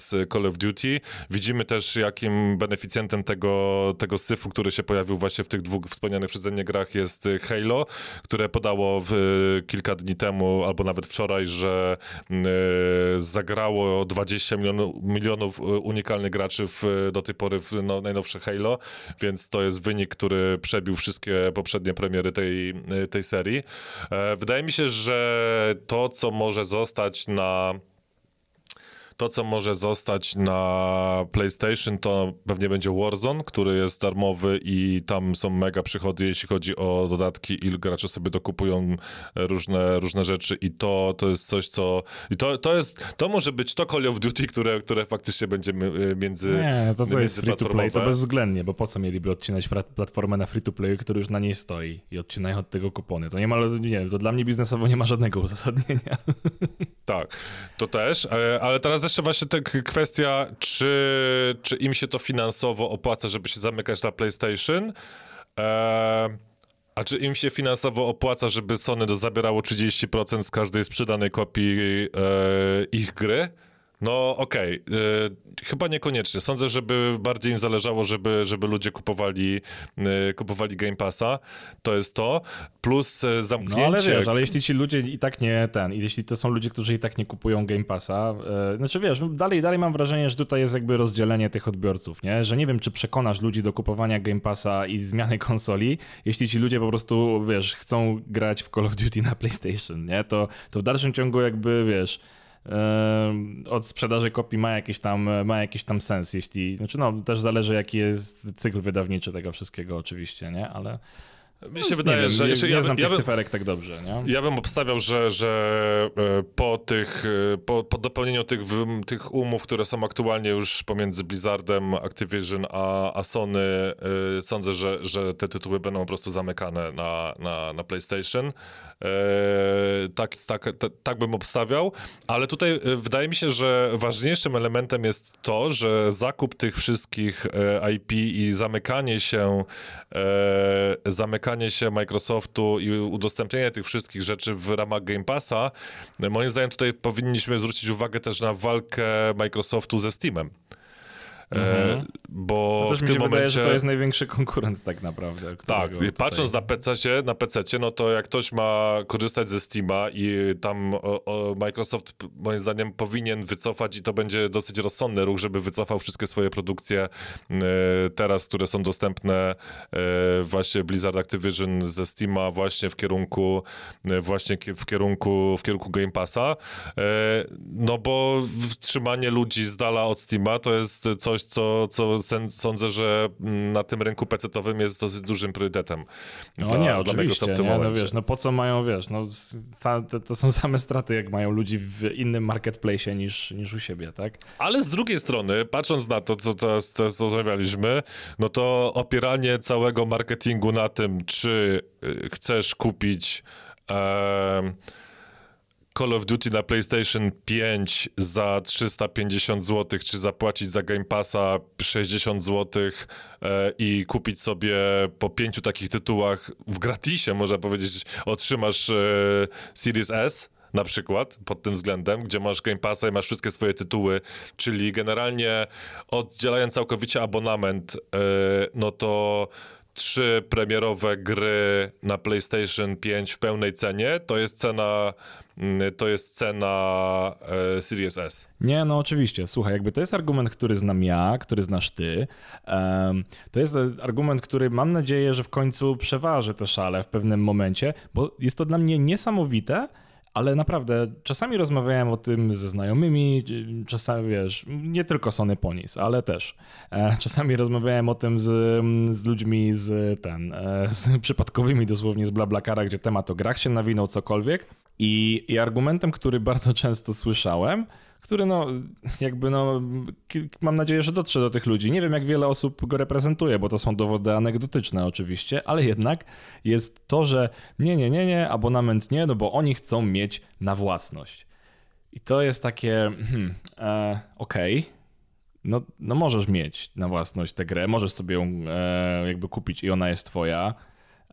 z Call of Duty. Widzimy też, jakim beneficjentem tego, tego syfu, który się pojawił właśnie w tych dwóch wspomnianych przeze mnie grach jest Halo, które podało w, kilka dni temu, albo nawet wczoraj, że y, zagrało 20 milionów, milionów unikalnych graczy w, do tej pory w no, najnowsze Halo, więc to jest wynik, który przebił wszystkie poprzednie premiery tej, tej serii. E, wydaje mi się, że to, co może zostać na To, co może zostać na PlayStation, to pewnie będzie Warzone, który jest darmowy i tam są mega przychody, jeśli chodzi o dodatki i gracze sobie dokupują różne, różne rzeczy i to, to jest coś, co... I to, to jest, to może być to Call of Duty, które, które faktycznie będzie między Nie, to co jest free to play, to bezwzględnie, bo po co mieliby odcinać platformę na free to play, który już na niej stoi i odcinają od tego kupony. To nie ma, nie to dla mnie biznesowo nie ma żadnego uzasadnienia. Tak, to też, e, ale teraz jeszcze właśnie ta kwestia, czy, czy im się to finansowo opłaca, żeby się zamykać na PlayStation, e, a czy im się finansowo opłaca, żeby Sony zabierało 30% z każdej sprzedanej kopii e, ich gry? No okej, okay. chyba niekoniecznie. Sądzę, żeby bardziej im zależało, żeby, żeby ludzie kupowali, y, kupowali Game Passa. To jest to. Plus zamknięcie... No ale wiesz, ale jeśli ci ludzie i tak nie ten, jeśli to są ludzie, którzy i tak nie kupują Game Passa, yy, znaczy wiesz, dalej, dalej mam wrażenie, że tutaj jest jakby rozdzielenie tych odbiorców, nie? Że nie wiem, czy przekonasz ludzi do kupowania Game Passa i zmiany <laughs> konsoli, jeśli ci ludzie po prostu, wiesz, chcą grać w Call of Duty na PlayStation, nie? To, to w dalszym ciągu jakby, wiesz od sprzedaży kopii ma jakiś tam, ma jakiś tam sens, jeśli, znaczy no też zależy jaki jest cykl wydawniczy tego wszystkiego oczywiście, nie, ale mi się no, wydaje, wiem, że... Nie, nie ja znam ja tych cyferek tak dobrze, nie? Ja bym obstawiał, że, że e, po tych, e, po, po dopełnieniu tych, tych umów, które są aktualnie już pomiędzy Blizzardem, Activision a, a Sony, e, sądzę, że, że te tytuły będą po prostu zamykane na, na, na PlayStation. Tak, tak, tak, tak bym obstawiał, ale tutaj wydaje mi się, że ważniejszym elementem jest to, że zakup tych wszystkich IP i zamykanie się zamykanie zamykanie się Microsoftu i udostępnienie tych wszystkich rzeczy w ramach Game Passa, moim zdaniem tutaj powinniśmy zwrócić uwagę też na walkę Microsoftu ze Steamem. Mhm. Bo no też w tym momencie... Wydaje, że to jest największy konkurent tak naprawdę. Tak, tutaj... patrząc na PC, na PC, no to jak ktoś ma korzystać ze Steama i tam o, o Microsoft moim zdaniem powinien wycofać i to będzie dosyć rozsądny ruch, żeby wycofał wszystkie swoje produkcje e, teraz, które są dostępne e, właśnie Blizzard Activision ze Steama właśnie w kierunku e, właśnie w kierunku w kierunku Game Passa. No bo trzymanie ludzi z dala od Steama to jest coś coś, co, co sądzę, że na tym rynku pecetowym jest dosyć dużym priorytetem. No dla, nie, oczywiście, w tym nie, no wiesz, no po co mają, wiesz, no to są <laughs> same straty, jak mają ludzi w innym marketplace niż, niż u siebie, tak? Ale z drugiej strony, patrząc na to, co teraz, teraz rozmawialiśmy, no to opieranie całego marketingu na tym, czy y, chcesz kupić... E, Call of Duty na PlayStation 5 za 350 zł, czy zapłacić za Game Passa 60 zł e, i kupić sobie po pięciu takich tytułach w gratisie, można powiedzieć, otrzymasz e, Series S na przykład pod tym względem, gdzie masz Game Passa i masz wszystkie swoje tytuły, czyli generalnie oddzielając całkowicie abonament, e, no to trzy premierowe gry na PlayStation 5 w pełnej cenie, to jest cena mm, to jest cena e, Series S. Nie, no oczywiście. Słuchaj, jakby to jest argument, który znam ja, który znasz ty. Um, to jest argument, który mam nadzieję, że w końcu przeważy te szale w pewnym momencie, bo jest to dla mnie niesamowite, ale naprawdę czasami rozmawiałem o tym ze znajomymi, czasami wiesz, nie tylko Sony Ponis, ale też. E, czasami rozmawiałem o tym z, z ludźmi z ten, e, z <laughs> przypadkowymi dosłownie z BlaBlaCara, gdzie temat o grach się nawinął, cokolwiek. I, I argumentem, który bardzo <laughs> często słyszałem, który no jakby no mam nadzieję, że dotrze do tych ludzi. Nie wiem jak wiele osób go reprezentuje, bo to są dowody anegdotyczne oczywiście, ale jednak jest to, że nie, nie, nie, nie, abonament nie, no bo oni chcą mieć na własność. I to jest takie, hmm, e, okej, okay. no, no możesz mieć na własność tę grę, możesz sobie ją e, jakby kupić i ona jest twoja,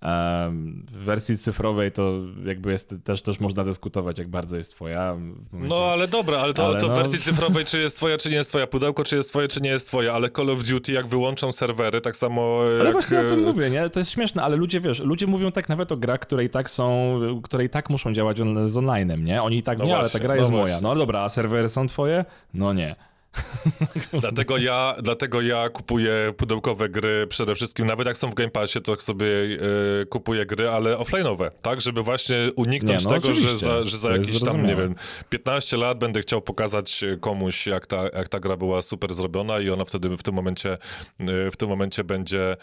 w wersji cyfrowej to jakby jest, też, też można dyskutować, jak bardzo jest twoja. No ale dobra, ale to, ale to no... w wersji <laughs> cyfrowej, czy jest twoja, czy nie jest twoja, pudełko, czy jest twoje, czy nie jest twoje, ale Call of Duty, jak wyłączą serwery, tak samo Ale jak... właśnie o tym mówię, nie? To jest śmieszne, ale ludzie, wiesz, ludzie mówią tak nawet o grach, które i tak są, które i tak muszą działać on, z online'em, nie? Oni i tak, no nie, właśnie, ale ta gra jest no moja. No dobra, a serwery są twoje? No nie. <laughs> dlatego, ja, dlatego ja kupuję pudełkowe gry przede wszystkim, nawet jak są w Game Passie, to sobie y, kupuję gry, ale offline'owe, tak, żeby właśnie uniknąć nie, no tego, że za, że za jakieś tam, nie wiem, 15 lat będę chciał pokazać komuś, jak ta, jak ta gra była super zrobiona i ona wtedy w tym momencie, y, w tym momencie będzie,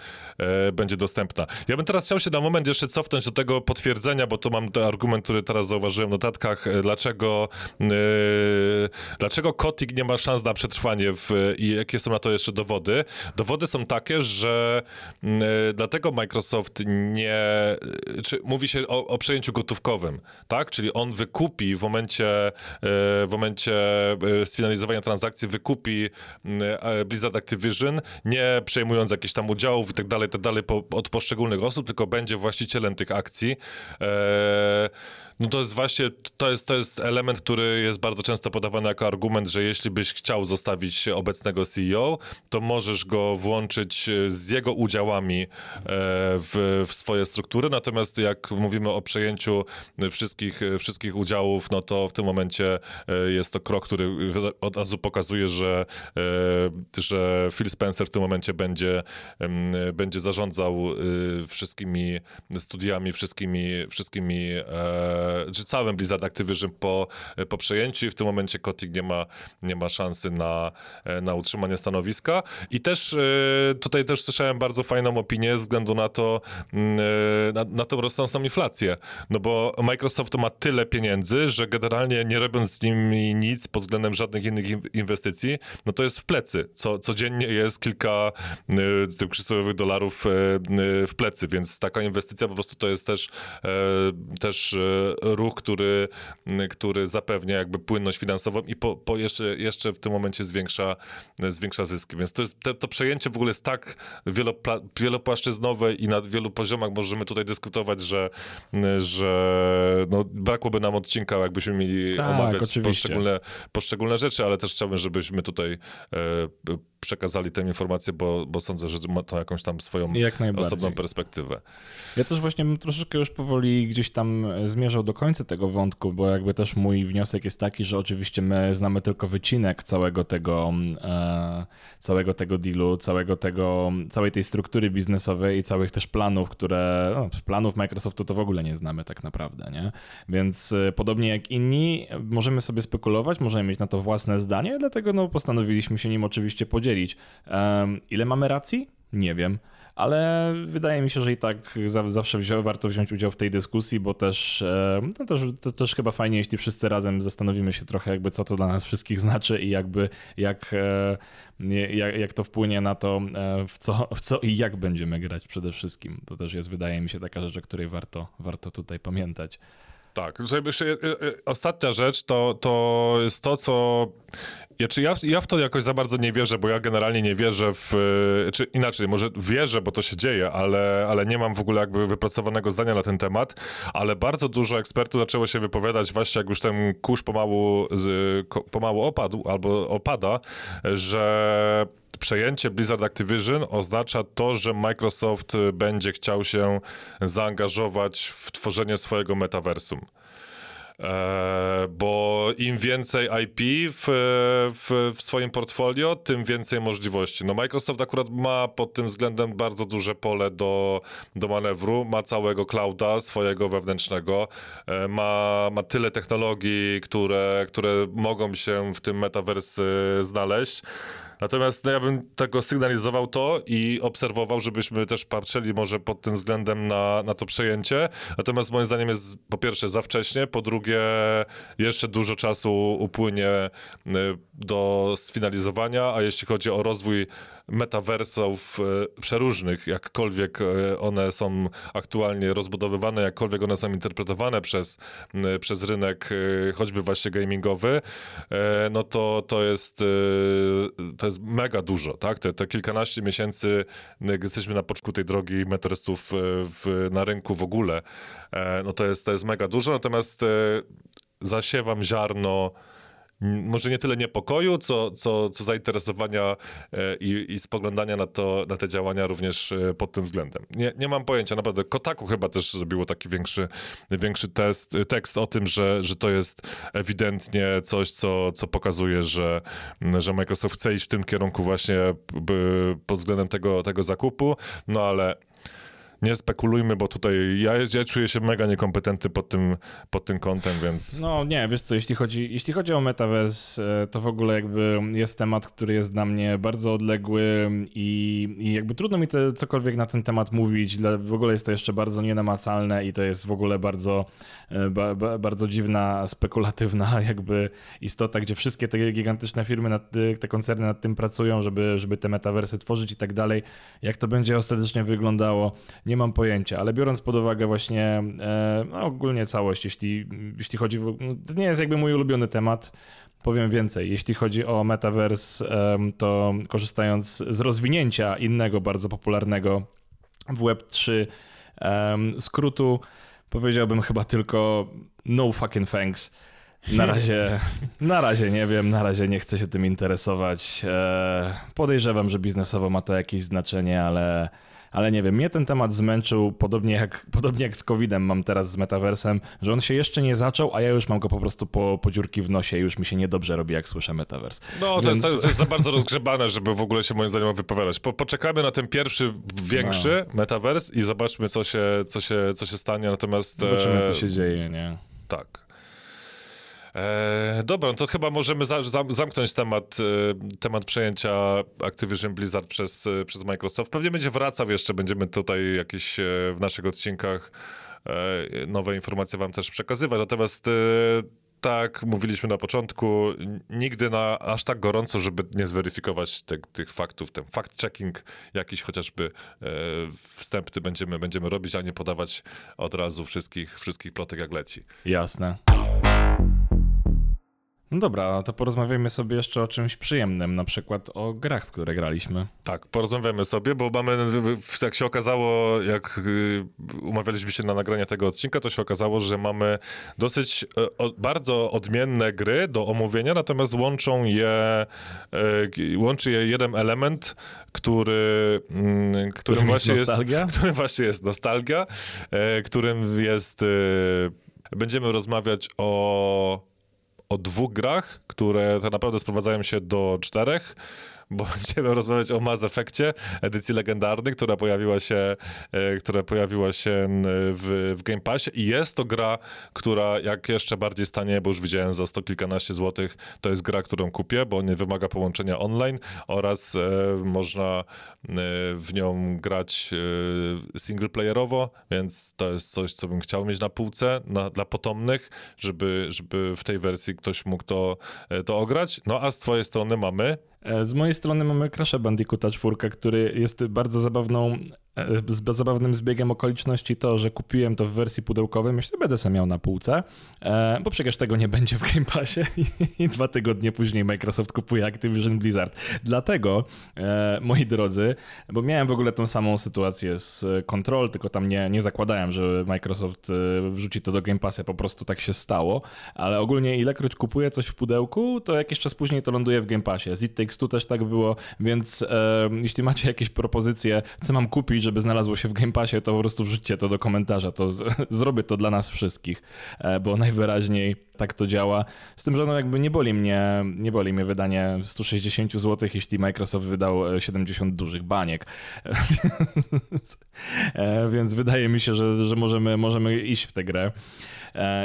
y, będzie dostępna. Ja bym teraz chciał się na moment jeszcze cofnąć do tego potwierdzenia, bo to mam ten argument, który teraz zauważyłem w notatkach, dlaczego, dlaczego Kotik nie ma szans na przetrwanie w, i jakie są na to jeszcze dowody. Dowody są takie, że mm, e, dlatego Microsoft nie, czy mówi się o, o przejęciu gotówkowym, tak? Czyli on wykupi w momencie, e, w momencie e, sfinalizowania transakcji, wykupi mm, Blizzard Activision, nie przejmując jakichś tam udziałów i tak dalej, tak dalej od poszczególnych osób, tylko będzie właścicielem tych akcji. E, no to jest właśnie, to jest, to jest element, który jest bardzo często podawany jako argument, że jeśli byś chciał zostawić obecnego CEO, to możesz go włączyć z jego udziałami e, w, w swoje struktury, natomiast jak mówimy o przejęciu wszystkich, wszystkich udziałów, no to w tym momencie e, jest to krok, który od razu pokazuje, że, e, że Phil Spencer w tym momencie będzie, będzie zarządzał wszystkimi studiami, wszystkimi, wszystkimi czy całym Blizzard Activision po, po przejęciu i w tym momencie Kotick nie ma, nie ma szansy na, na utrzymanie stanowiska. I też e, tutaj też słyszałem bardzo fajną opinię ze względu na to, mm, e, na, na tą rosnącą inflację. No bo Microsoft ma tyle pieniędzy, że generalnie nie robiąc z nimi nic pod względem żadnych innych inwestycji, no to jest w plecy. Co, codziennie jest kilka y, tych przysłowiowych dolarów w plecy, więc taka inwestycja po prostu to jest też, też ruch, który, który zapewnia jakby płynność finansową i po, po jeszcze, jeszcze w tym momencie zwiększa, zwiększa zyski. Więc to, jest, to, to przejęcie w ogóle jest tak wielopla, wielopłaszczyznowe i na wielu poziomach możemy tutaj dyskutować, że, że no, brakłoby nam odcinka, jakbyśmy mieli tak, omawiać poszczególne, poszczególne rzeczy, ale też chciałbym, żebyśmy tutaj e, przekazali tę informację, bo, bo sądzę, że ma to jakąś tam swoją osobną perspektywę. Ja też właśnie troszeczkę już powoli gdzieś tam zmierzał do końca tego wątku, bo jakby też mój wniosek jest taki, że oczywiście my znamy tylko wycinek całego tego, e, całego tego dealu, całego tego, całej tej struktury biznesowej i całych też planów, które, no, planów Microsoftu to w ogóle nie znamy tak naprawdę, nie? Więc e, podobnie jak inni, możemy sobie spekulować, możemy mieć na to własne zdanie, dlatego no, postanowiliśmy się nim oczywiście podzielić. E, ile mamy racji? Nie wiem ale wydaje mi się, że i tak zawsze wzi warto wziąć udział w tej dyskusji, bo też, e, no to też chyba fajnie, jeśli wszyscy razem zastanowimy się trochę, jakby co to dla nas wszystkich znaczy i jakby jak, e, jak, jak to wpłynie na to, e, w co, w co i jak będziemy grać przede wszystkim. To też jest, wydaje mi się, taka rzecz, o której warto, warto tutaj pamiętać. Tak, jeszcze ostatnia rzecz to, to jest to, co ja, czy ja, ja w to jakoś za bardzo nie wierzę, bo ja generalnie nie wierzę w. Czy inaczej, może wierzę, bo to się dzieje, ale, ale nie mam w ogóle jakby wypracowanego zdania na ten temat. Ale bardzo dużo ekspertów zaczęło się wypowiadać, właśnie jak już ten kurz pomału, pomału opadł albo opada, że przejęcie Blizzard Activision oznacza to, że Microsoft będzie chciał się zaangażować w tworzenie swojego metaversum. Bo im więcej IP w, w, w, swoim portfolio, tym więcej możliwości. No Microsoft akurat ma pod tym względem bardzo duże pole do, do manewru, ma całego clouda swojego wewnętrznego, e, ma, ma tyle technologii, które, które mogą się w tym metaverse znaleźć. Natomiast no, ja bym tego sygnalizował to i obserwował, żebyśmy też patrzyli może pod tym względem na, na to przejęcie. Natomiast moim zdaniem jest po pierwsze za wcześnie, po drugie jeszcze dużo czasu upłynie y, do sfinalizowania, a jeśli chodzi o rozwój metaversów e, przeróżnych, jakkolwiek e, one są aktualnie rozbudowywane, jakkolwiek one są interpretowane przez, przez rynek e, choćby właśnie gamingowy, no to to jest, to jest mega dużo, tak? Te, te kilkanaście miesięcy, jesteśmy na początku tej drogi metaversów na rynku w ogóle, no to jest, to jest mega dużo, natomiast zasiewam ziarno może nie tyle niepokoju, co, co, co zainteresowania i, i spoglądania na, to, na te działania również pod tym względem. Nie, nie mam pojęcia, naprawdę. Kotaku chyba też zrobiło taki większy, większy test, tekst o tym, że, że to jest ewidentnie coś, co, co pokazuje, że, że Microsoft chce iść w tym kierunku właśnie pod względem tego, tego zakupu, no ale nie spekulujmy, bo tutaj ja, ja czuję się mega niekompetentny pod tym, pod tym kątem, więc... No nie, wiesz co, jeśli chodzi, jeśli chodzi o Metaverse, e, to w ogóle jakby jest temat, który jest dla mnie bardzo odległy i, i jakby trudno mi te, cokolwiek na ten temat mówić, w ogóle jest to jeszcze bardzo nienamacalne i to jest w ogóle bardzo, e, ba, ba, bardzo dziwna, spekulatywna <laughs> jakby istota, gdzie wszystkie te gigantyczne firmy, nad, te koncerny nad tym pracują, żeby, żeby te metaversy tworzyć i tak dalej. Jak to będzie ostatecznie wyglądało, nie mam pojęcia, ale biorąc pod uwagę właśnie e, no, ogólnie całość, jeśli, jeśli chodzi, no, to nie jest jakby mój ulubiony temat, powiem więcej. Jeśli chodzi o metaverse, to korzystając z rozwinięcia innego bardzo popularnego w Web3 skrótu, powiedziałbym chyba tylko no fucking thanks. Na razie, <laughs> na razie nie wiem, na razie nie chcę się tym interesować. E, podejrzewam, że biznesowo ma to jakieś znaczenie, ale ale nie wiem, mnie ten temat zmęczył, podobnie jak, <laughs> podobnie jak z COVID-em mam teraz z metaversem, że on się jeszcze nie zaczął, a ja już mam go po prostu po, po dziurki w nosie i już mi się niedobrze robi, jak słyszę metavers. No, to, Więc... jest, to jest za bardzo rozgrzebane, żeby w ogóle się moim zdaniem wypowiadać. Po, poczekajmy na ten pierwszy, większy no. metavers i zobaczmy, co się, co się, co się stanie, natomiast... Zobaczymy, co e, się dzieje, nie? Tak. E, dobra, no to chyba możemy za, za, zamknąć temat, e, temat przejęcia Activision Blizzard przez, e, przez Microsoft. Pewnie będzie wracał jeszcze, będziemy tutaj jakieś e, w naszych odcinkach e, nowe informacje wam też przekazywać. Natomiast e, tak, mówiliśmy na początku, nigdy na aż tak gorąco, żeby nie zweryfikować te, tych faktów, ten fact-checking jakiś chociażby e, wstępny będziemy, będziemy robić, a nie podawać od razu wszystkich, wszystkich plotek jak leci. Jasne. No dobra, to porozmawiajmy sobie jeszcze o czymś przyjemnym, na przykład o grach, w które graliśmy. Tak, porozmawiamy sobie, bo mamy, jak się okazało, jak y, umawialiśmy się na nagranie tego odcinka, to się okazało, że mamy dosyć e, bardzo odmienne gry do omówienia, natomiast łączą je, e, łączy je jeden element, który, mm, którym, właśnie jest, <laughs> którym właśnie jest nostalgia, e, którym jest będziemy rozmawiać o o dwóch grach, które tak naprawdę sprowadzają się do czterech bo <laughs> będziemy rozmawiać o Mass Effectie, edycji legendarnej, która pojawiła się, e, która pojawiła się w, w Game Passie i jest to gra, która jak jeszcze bardziej stanie, bo już widziałem za sto kilkanaście złotych, to jest gra, którą kupię, bo nie wymaga połączenia online oraz e, można e, w nią grać e, singleplayerowo, więc to jest coś, co bym chciał mieć na półce na, dla potomnych, żeby, żeby w tej wersji ktoś mógł to, e, to ograć. No a z twojej strony mamy z mojej strony mamy Crash'a Bandicoota 4, który jest bardzo zabawną E, z zabawnym zbiegiem okoliczności to, że kupiłem to w wersji pudełkowej, myślę, będę sam miał na półce, e, bo przecież tego nie będzie w Game Passie <laughs> i dwa tygodnie później Microsoft kupuje Activision Blizzard. Dlatego, e, moi drodzy, bo miałem w ogóle tą samą sytuację z Control, tylko tam nie, nie zakładałem, że Microsoft wrzuci to do Game Passa, po prostu tak się stało, ale ogólnie ilekroć kupuję coś w pudełku, to jakiś czas później to ląduje w Game Passie. Z It Takes Two też tak było, więc e, jeśli macie jakieś propozycje, co mam kupić, żeby znalazło się w Game Passie, to po prostu wrzućcie to do komentarza, to <laughs> zrobię to dla nas wszystkich, e, bo najwyraźniej tak to działa. Z tym, że no jakby nie boli mnie, nie boli mnie wydanie 160 zł, jeśli Microsoft wydał 70 e, dużych baniek. <laughs> E, więc wydaje mi się, że, że możemy, możemy iść w tę grę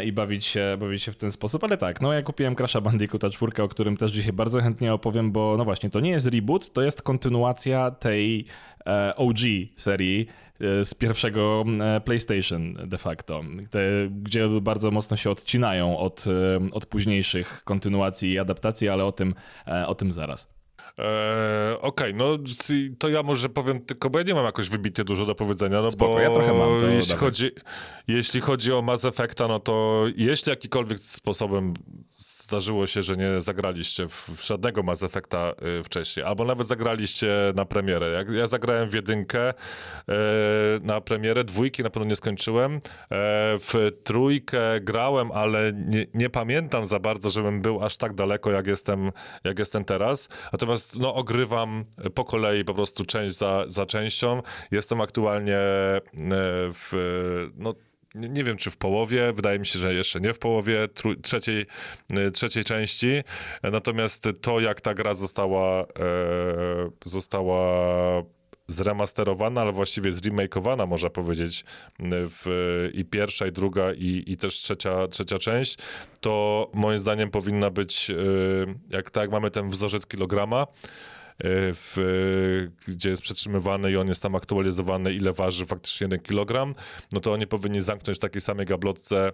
i bawić się, bawić się w ten sposób, ale tak, no ja kupiłem Crash'a Bandicoota 4, o którym też dzisiaj bardzo chętnie opowiem, bo no właśnie, to nie jest reboot, to jest kontynuacja tej E, OG serii e, z pierwszego e, PlayStation de facto, gdzie bardzo mocno się odcinają od, od późniejszych kontynuacji i adaptacji, ale o tym, o tym zaraz. Eee, Okej, okay, no to ja może powiem tylko, bo ja nie mam jakoś wybitnie dużo do powiedzenia, no Spoko, bo ja trochę mam. To jeśli, chodzi, jeśli chodzi o Mass Effecta, no to jeśli jakikolwiek sposobem zdarzyło się, że nie zagraliście w, żadnego Mass Effecta y, wcześniej, albo nawet zagraliście na premierę. Jak ja zagrałem w jedynkę y, na premierę, dwójki na pewno nie skończyłem. Y, w trójkę grałem, ale nie, nie, pamiętam za bardzo, żebym był aż tak daleko, jak jestem, jak jestem teraz. Natomiast no, ogrywam po kolei po prostu część za, za częścią. Jestem aktualnie w no, nie wiem czy w połowie, wydaje mi się, że jeszcze nie w połowie trzeciej, y, trzeciej części. Natomiast to, jak ta gra została, e, została zremasterowana, ale właściwie zremakeowana, można powiedzieć, w, i pierwsza, i druga, i, i też trzecia, trzecia część, to moim zdaniem powinna być, y, jak tak mamy ten wzorzec kilograma, w, gdzie jest przetrzymywany i on jest tam aktualizowany, ile waży faktycznie 1 kg, no to oni powinni zamknąć w takiej samej gablotce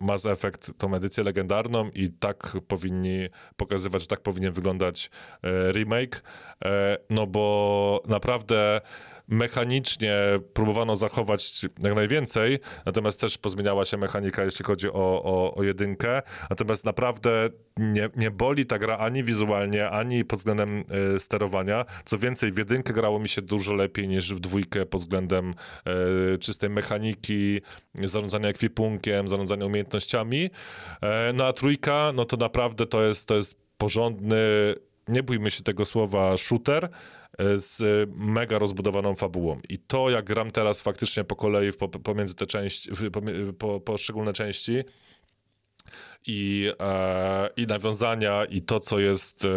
Mass Effect tą edycję legendarną i tak powinni pokazywać, że tak powinien wyglądać e, remake, no bo naprawdę mechanicznie próbowano zachować jak najwięcej, natomiast też pozmieniała się mechanika, jeśli chodzi o, o, o jedynkę. Natomiast naprawdę nie, nie boli ta gra ani wizualnie, ani pod względem sterowania. Co więcej, w jedynkę grało mi się dużo lepiej niż w dwójkę pod względem czystej mechaniki, zarządzania ekwipunkiem, zarządzania umiejętnościami. Y, no a trójka, no to naprawdę to jest, to jest porządny, nie bójmy się tego słowa, shooter, z mega rozbudowaną fabułą. I to, jak gram teraz faktycznie po kolei pomiędzy te części, po, poszczególne części, i, e, i nawiązania i to, co jest, e,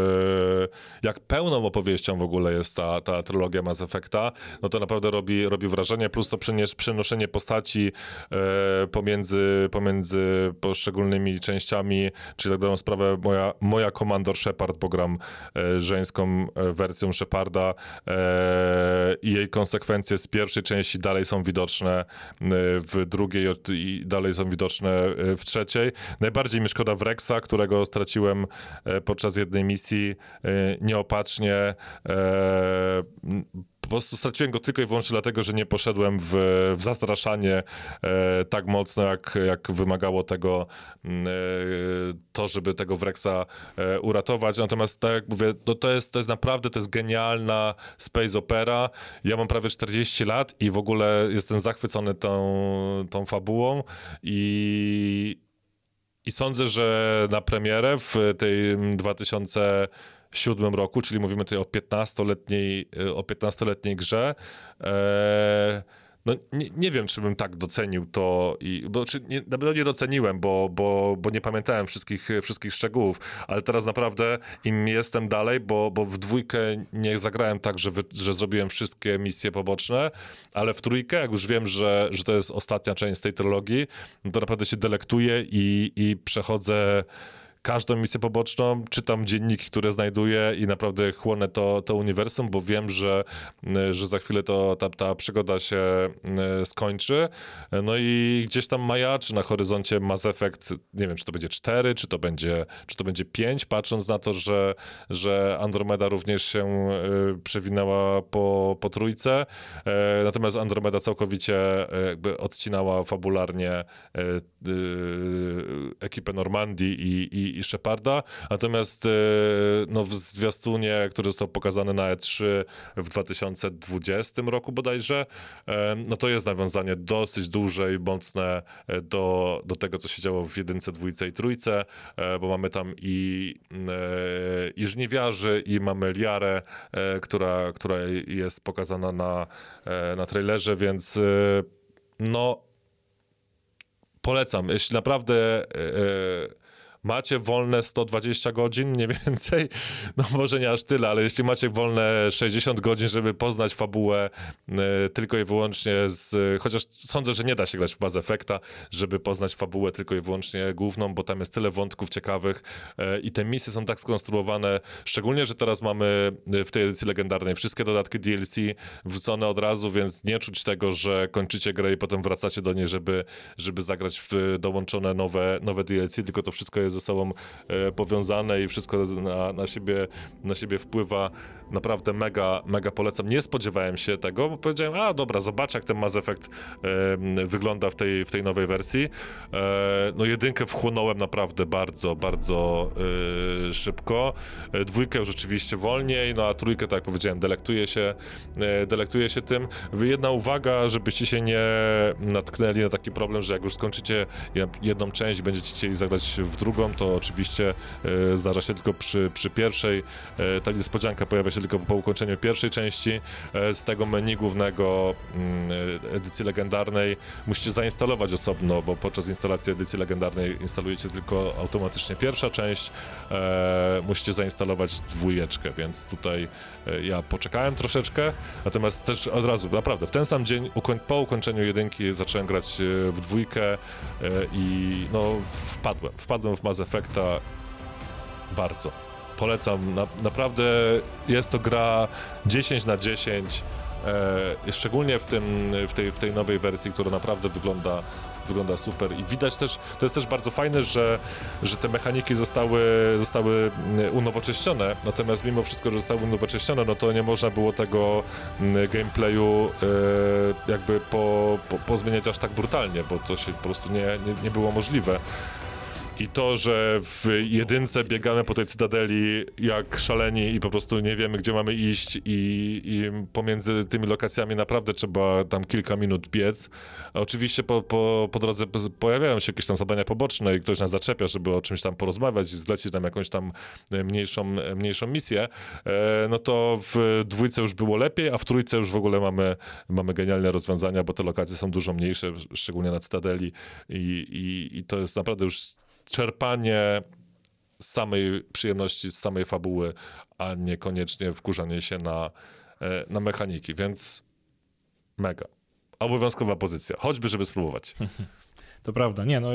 jak pełną opowieścią w ogóle jest ta, ta trylogia Mass Effecta, no to naprawdę robi, robi wrażenie, plus to przenoszenie postaci e, pomiędzy, pomiędzy poszczególnymi częściami, czyli tak dają sprawę, moja, moja Commander Shepard, bo gram e, żeńską e, wersją Sheparda e, i jej konsekwencje z pierwszej części dalej są widoczne w drugiej i dalej są widoczne w trzeciej. Najbardziej bardziej mi szkoda Wrexa, którego straciłem e, podczas jednej misji e, nieopatrznie. E, po prostu straciłem go tylko i wyłącznie dlatego, że nie poszedłem w, w zastraszanie tak mocno, jak, jak wymagało tego e, to, żeby tego Wrexa uratować. Natomiast tak jak mówię, no to, jest, to jest naprawdę, to jest genialna space opera. Ja mam prawie 40 lat i w ogóle jestem zachwycony tą, tą fabułą i, i sądzę, że na premierę w tej 2007 roku, czyli mówimy tutaj o 15-letniej, o 15-letniej grze, e, no nie, nie wiem, czy bym tak docenił to, i, bo czy nie, na pewno nie doceniłem, bo, bo, bo nie pamiętałem wszystkich, wszystkich szczegółów, ale teraz naprawdę im jestem dalej, bo, bo w dwójkę nie zagrałem tak, że, wy, że zrobiłem wszystkie misje poboczne, ale w trójkę, jak już wiem, że, że to jest ostatnia część tej trylogii, to naprawdę się delektuję i, i przechodzę każdą misję poboczną, czytam dzienniki, które znajduję i naprawdę chłonę to, to uniwersum, bo wiem, że, że za chwilę to, ta, ta przygoda się e, skończy. No i gdzieś tam majaczy na horyzoncie Mass Effect, nie wiem, czy to będzie 4, czy to będzie, czy to będzie 5, patrząc na to, że, że Andromeda również się e, przewinęła po, po trójce. E, natomiast Andromeda całkowicie jakby odcinała fabularnie ekipę Normandii i, i, i Sheparda. Natomiast e, no, w zwiastunie, który został pokazany na E3 w 2020 roku bodajże, e, no to jest nawiązanie dosyć duże i mocne e, do, do tego, co się działo w jedynce, dwójce i trójce, bo mamy tam i, i żniwiarzy, i mamy Liarę, która, która jest pokazana na, na trailerze, więc no polecam. Jeśli naprawdę macie wolne 120 godzin mniej więcej, <laughs> no może nie aż tyle, ale jeśli macie wolne 60 godzin, żeby poznać fabułę e, tylko i wyłącznie z, chociaż sądzę, że nie da się grać w Mass Effecta, żeby poznać fabułę tylko i wyłącznie główną, bo tam jest tyle wątków ciekawych e, i te misje są tak skonstruowane, szczególnie, że teraz mamy w tej edycji legendarnej wszystkie dodatki DLC wrzucone od razu, więc nie czuć tego, że kończycie grę i potem wracacie do niej, żeby, żeby zagrać w dołączone nowe, nowe DLC, tylko to wszystko jest ze sobą e, powiązane i wszystko na, na, siebie, na siebie wpływa. Naprawdę mega, mega polecam. Nie spodziewałem się tego, bo powiedziałem, a dobra, zobaczę jak ten Mass Effect wygląda w tej, w tej nowej wersji. E, no jedynkę wchłonąłem naprawdę bardzo, bardzo e, szybko. E, dwójkę już rzeczywiście wolniej, no a trójkę, tak jak powiedziałem, delektuję się, e, delektuję się tym. Jedna uwaga, żebyście się nie natknęli na taki problem, że jak już skończycie jedną część, będziecie chcieli zagrać w drugą, to oczywiście zdarza się tylko przy, przy pierwszej. Ta niespodzianka pojawia się tylko po ukończeniu pierwszej części. E, z tego menu głównego mm, edycji legendarnej musicie zainstalować osobno, bo podczas instalacji edycji legendarnej instalujecie tylko automatycznie pierwsza część. Musicie zainstalować dwójeczkę, więc tutaj ja poczekałem troszeczkę, natomiast też od razu, naprawdę, w ten sam dzień po ukończeniu jedynki zacząłem grać w dwójkę i no wpadłem, wpadłem w Mass Effecta bardzo. Polecam, na, naprawdę jest to gra 10 na 10, e, szczególnie w, tym, w, tej, w tej nowej wersji, która naprawdę wygląda, wygląda super. I widać też, to jest też bardzo fajne, że, że te mechaniki zostały, zostały unowocześnione, natomiast mimo wszystko, że zostały unowocześnione, no to nie można było tego mm, gameplayu e, jakby po, po, pozmieniać aż tak brutalnie, bo to się po prostu nie, nie, nie było możliwe. I to, że w jedynce biegamy po tej cytadeli jak szaleni i po prostu nie wiemy, gdzie mamy iść i, i pomiędzy tymi lokacjami naprawdę trzeba tam kilka minut biec. Oczywiście po, po, po drodze pojawiają się jakieś tam zadania poboczne i ktoś nas zaczepia, żeby o czymś tam porozmawiać i zlecić tam jakąś tam mniejszą, mniejszą misję. E, no to w dwójce już było lepiej, a w trójce już w ogóle mamy, mamy genialne rozwiązania, bo te lokacje są dużo mniejsze, szczególnie na cytadeli i, i, i to jest naprawdę już czerpanie z samej przyjemności, z samej fabuły, a niekoniecznie wkurzanie się na, e, na mechaniki, więc mega. Obowiązkowa pozycja, choćby, żeby spróbować. <laughs> To prawda, nie, no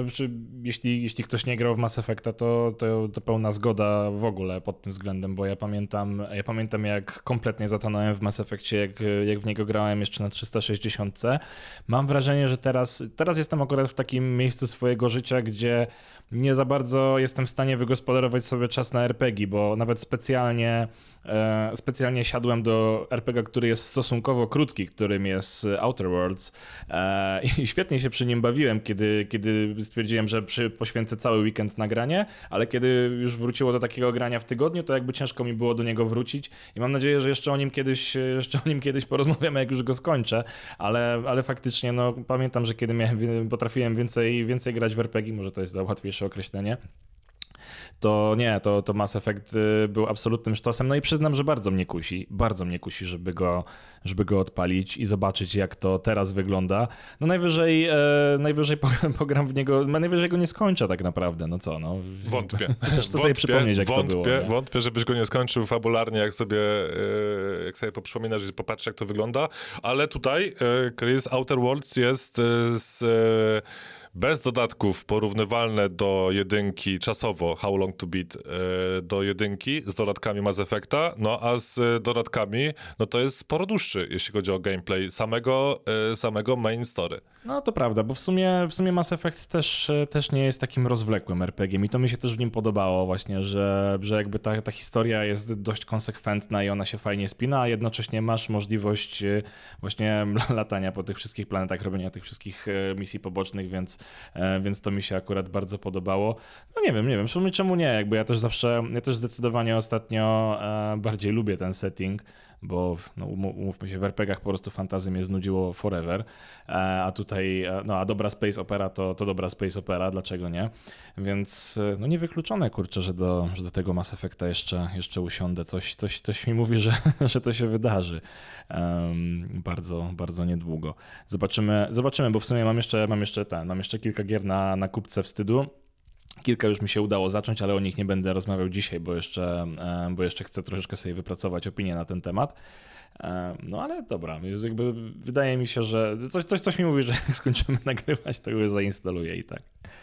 jeśli, jeśli ktoś nie grał w Mass Effecta, to, to, to pełna zgoda w ogóle pod tym względem, bo ja pamiętam, ja pamiętam jak kompletnie zatonąłem w Mass Effectie, jak, jak w niego grałem jeszcze na 360. Mam wrażenie, że teraz, teraz jestem akurat w takim miejscu swojego życia, gdzie nie za bardzo jestem w stanie wygospodarować sobie czas na RPG, bo nawet specjalnie specjalnie siadłem do RPG, który jest stosunkowo krótki, którym jest Outer Worlds. E, <laughs> i świetnie się przy nim bawiłem, kiedy, kiedy stwierdziłem, że przy, poświęcę cały weekend na granie, ale kiedy już wróciło do takiego grania w tygodniu, to jakby ciężko mi było do niego wrócić. I mam nadzieję, że jeszcze o nim kiedyś, <laughs> jeszcze o nim kiedyś porozmawiamy, jak już go skończę, ale, ale faktycznie no, pamiętam, że kiedy miałem, potrafiłem więcej, więcej grać w RPG, może to jest łatwiejsze określenie, to nie, to, to Mass Effect y, był absolutnym sztosem. No i przyznam, że bardzo mnie kusi, bardzo mnie kusi, żeby go, żeby go odpalić i zobaczyć, jak to teraz wygląda. No najwyżej, e, najwyżej <laughs> pogram w niego, najwyżej go nie skończę tak naprawdę, no co, no. Wątpię. <laughs> Chcę wątpię, sobie przypomnieć, jak wątpię, to było. Nie? Wątpię, żebyś go nie skończył fabularnie, jak sobie, e, jak sobie poprzypominasz i popatrz, jak to wygląda, ale tutaj Chris Outer Worlds jest z bez dodatków porównywalne do jedynki czasowo, How Long to Beat, e, do jedynki z dodatkami Mass Effecta, no a z dodatkami, no to jest sporo dłuższy, jeśli chodzi o gameplay samego, e, samego main story. No to prawda, bo w sumie, w sumie Mass Effect też, też nie jest takim rozwlekłym RPG i to mi się też w nim podobało właśnie, że, że jakby ta, ta historia jest dość konsekwentna i ona się fajnie spina, a jednocześnie masz możliwość e, właśnie <laughs> latania po tych wszystkich planetach, robienia tych wszystkich misji pobocznych, więc E, więc to mi się akurat bardzo podobało. No nie wiem, nie wiem, sumie czemu nie, jakby ja też zawsze, ja też zdecydowanie ostatnio e, bardziej lubię ten setting, bo no, umówmy się, w RPGach po prostu fantazy mnie znudziło forever, e, a tutaj, no a dobra space opera to, to dobra space opera, dlaczego nie? Więc no niewykluczone, kurczę, że do, że do tego Mass Effecta jeszcze, jeszcze usiądę. Coś, coś, coś mi mówi, <laughs> że, że to się wydarzy um, bardzo, bardzo niedługo. Zobaczymy, zobaczymy, bo w sumie mam jeszcze, mam jeszcze ten, mam jeszcze kilka gier na, na kupce wstydu. Kilka już mi się udało zacząć, ale o nich nie będę rozmawiał dzisiaj, bo jeszcze, bo jeszcze chcę troszeczkę sobie wypracować opinię na ten temat. No ale dobra, jakby wydaje mi się, że coś, coś, coś mi mówi, że <laughs> jak skończymy nagrywać, to go zainstaluję i tak.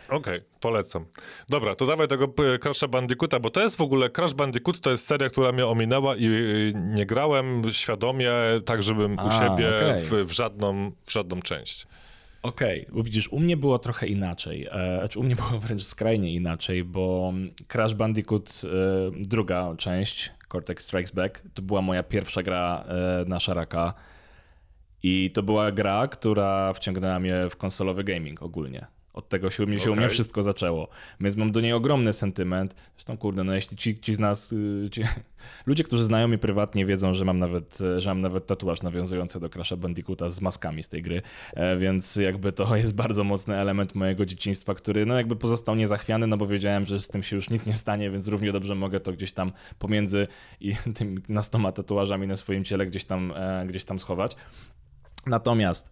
Okej, okay, polecam. Dobra, to dawaj tego Crash'a Bandicoota, bo to jest w ogóle, Crash Bandicoot to jest seria, która mnie ominęła i nie grałem świadomie tak, żebym u siebie okay. w, w, żadną, w żadną część. Okej, okay. widzisz, u mnie było trochę inaczej. E, znaczy, u mnie <laughs> było wręcz skrajnie inaczej, bo Crash Bandicoot, e, druga część, Cortex Strikes Back, to była moja pierwsza gra e, na szaraka. I to była gra, która wciągnęła mnie w konsolowy gaming ogólnie. Od tego się, okay. się u mnie wszystko zaczęło. Więc mam do niej ogromny sentyment. Zresztą, kurde, no jeśli ci, ci z nas, y, ci, <laughs> ludzie, którzy znają mnie prywatnie, wiedzą, że mam nawet, że mam nawet tatuaż nawiązujący do Crash'a Bandicoota z maskami z tej gry, e, więc jakby to <laughs> jest bardzo mocny element mojego dzieciństwa, który no jakby pozostał niezachwiany, no bo wiedziałem, że z tym się już nic nie stanie, więc równie dobrze mogę to gdzieś tam pomiędzy <laughs> i tymi nastoma tatuażami na swoim ciele gdzieś tam, e, gdzieś tam schować. Natomiast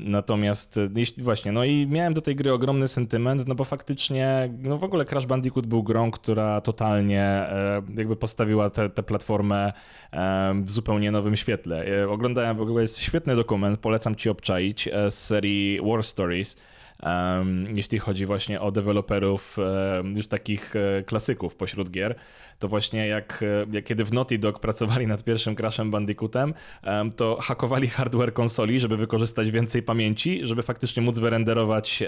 Natomiast jeśli właśnie, no i miałem do tej gry ogromny sentyment, no bo faktycznie, no w ogóle Crash Bandicoot był grą, która totalnie e, jakby postawiła tę platformę w zupełnie nowym świetle. E, oglądałem, w ogóle jest świetny dokument, polecam ci obczaić, e, z serii War Stories, jeśli chodzi właśnie o deweloperów już takich e, klasyków pośród gier, to właśnie jak, e, jak kiedy w Naughty Dog pracowali nad pierwszym Crashem Bandicootem, to hakowali hardware konsoli, żeby wykorzystać więcej pamięci, żeby faktycznie móc wyrenderować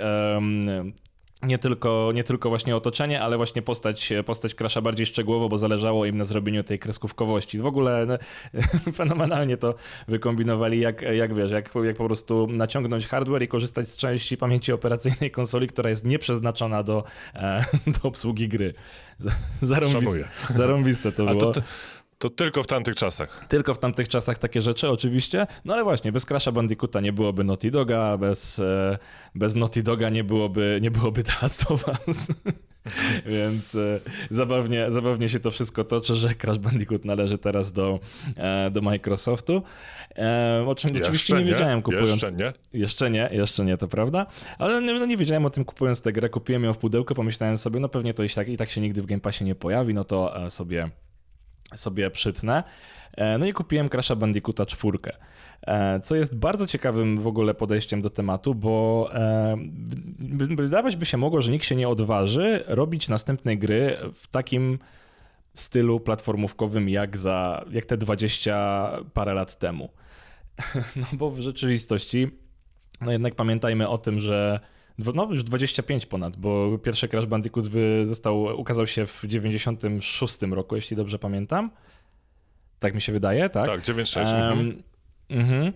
nie tylko, nie tylko właśnie otoczenie, ale właśnie postać, postać Crasha bardziej szczegółowo, bo zależało im na zrobieniu tej kreskówkowości. W ogóle no, <laughs> fenomenalnie to wykombinowali, jak, jak wiesz, jak, jak po prostu naciągnąć hardware i korzystać z części pamięci operacyjnej konsoli, która jest nieprzeznaczona do, e, <laughs> do obsługi gry. Zarąbiste, zarąbiste to było. To, to tylko w tamtych czasach. Tylko w tamtych czasach takie rzeczy, oczywiście. No ale właśnie, bez Crasha Bandicoota nie byłoby Naughty Doga, bez, e, bez Naughty Doga nie byłoby, nie byłoby The Last of Us. <laughs> Więc e, zabawnie, zabawnie się to wszystko toczy, że Crash Bandicoot należy teraz do, e, do Microsoftu. O czym jeszcze oczywiście nie, nie wiedziałem kupując. Jeszcze nie? Jeszcze nie, jeszcze nie, to prawda. Ale no, nie wiedziałem o tym kupując tę grę. Kupiłem ją w pudełku, pomyślałem sobie, no pewnie to i tak, i tak się nigdy w Game Passie nie pojawi, no to sobie sobie przytnę. E, no i kupiłem Crash'a Bandicoota 4, e, co jest bardzo ciekawym w ogóle podejściem do tematu, bo e, wydawać by się mogło, że nikt się nie odważy robić następnej gry w takim stylu platformówkowym jak, za, jak te 20 parę lat temu. <laughs> No bo w rzeczywistości, no jednak pamiętajmy o tym, że no już 25 ponad, bo pierwszy Crash Bandicoot został, ukazał się w 96 roku, jeśli dobrze pamiętam. Tak mi się wydaje, tak? Tak, 96. Um, mhm.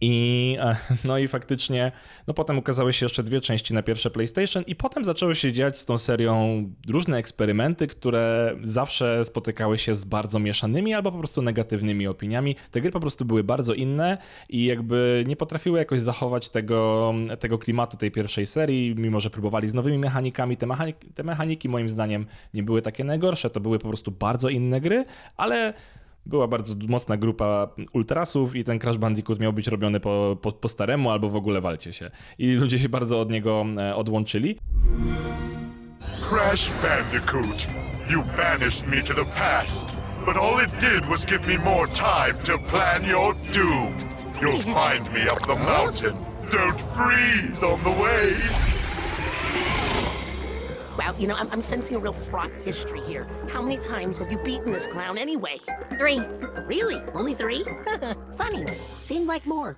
I, e, no i faktycznie, no potem ukazały się jeszcze dwie części na pierwsze PlayStation i potem zaczęły się dziać z tą serią różne eksperymenty, które zawsze spotykały się z bardzo mieszanymi albo po prostu negatywnymi opiniami. Te gry po prostu były bardzo inne i jakby nie potrafiły jakoś zachować tego, tego klimatu tej pierwszej serii, mimo że próbowali z nowymi mechanikami. Te, mechaniki, te mechaniki moim zdaniem nie były takie najgorsze, to były po prostu bardzo inne gry, ale była bardzo mocna grupa ultrasów i ten Crash Bandicoot miał być robiony po, po, po staremu albo w ogóle walcie się. I ludzie się bardzo od niego e, odłączyli. Crash Bandicoot, you banished me to the past, but all it did was give me more time to plan your doom. You'll find me up the mountain. Don't freeze on the way. Well, you know, I'm, I'm sensing a real fraught history here. How many times have you beaten this clown anyway? Three. Really? Only three? <laughs> Funny. Seemed like more.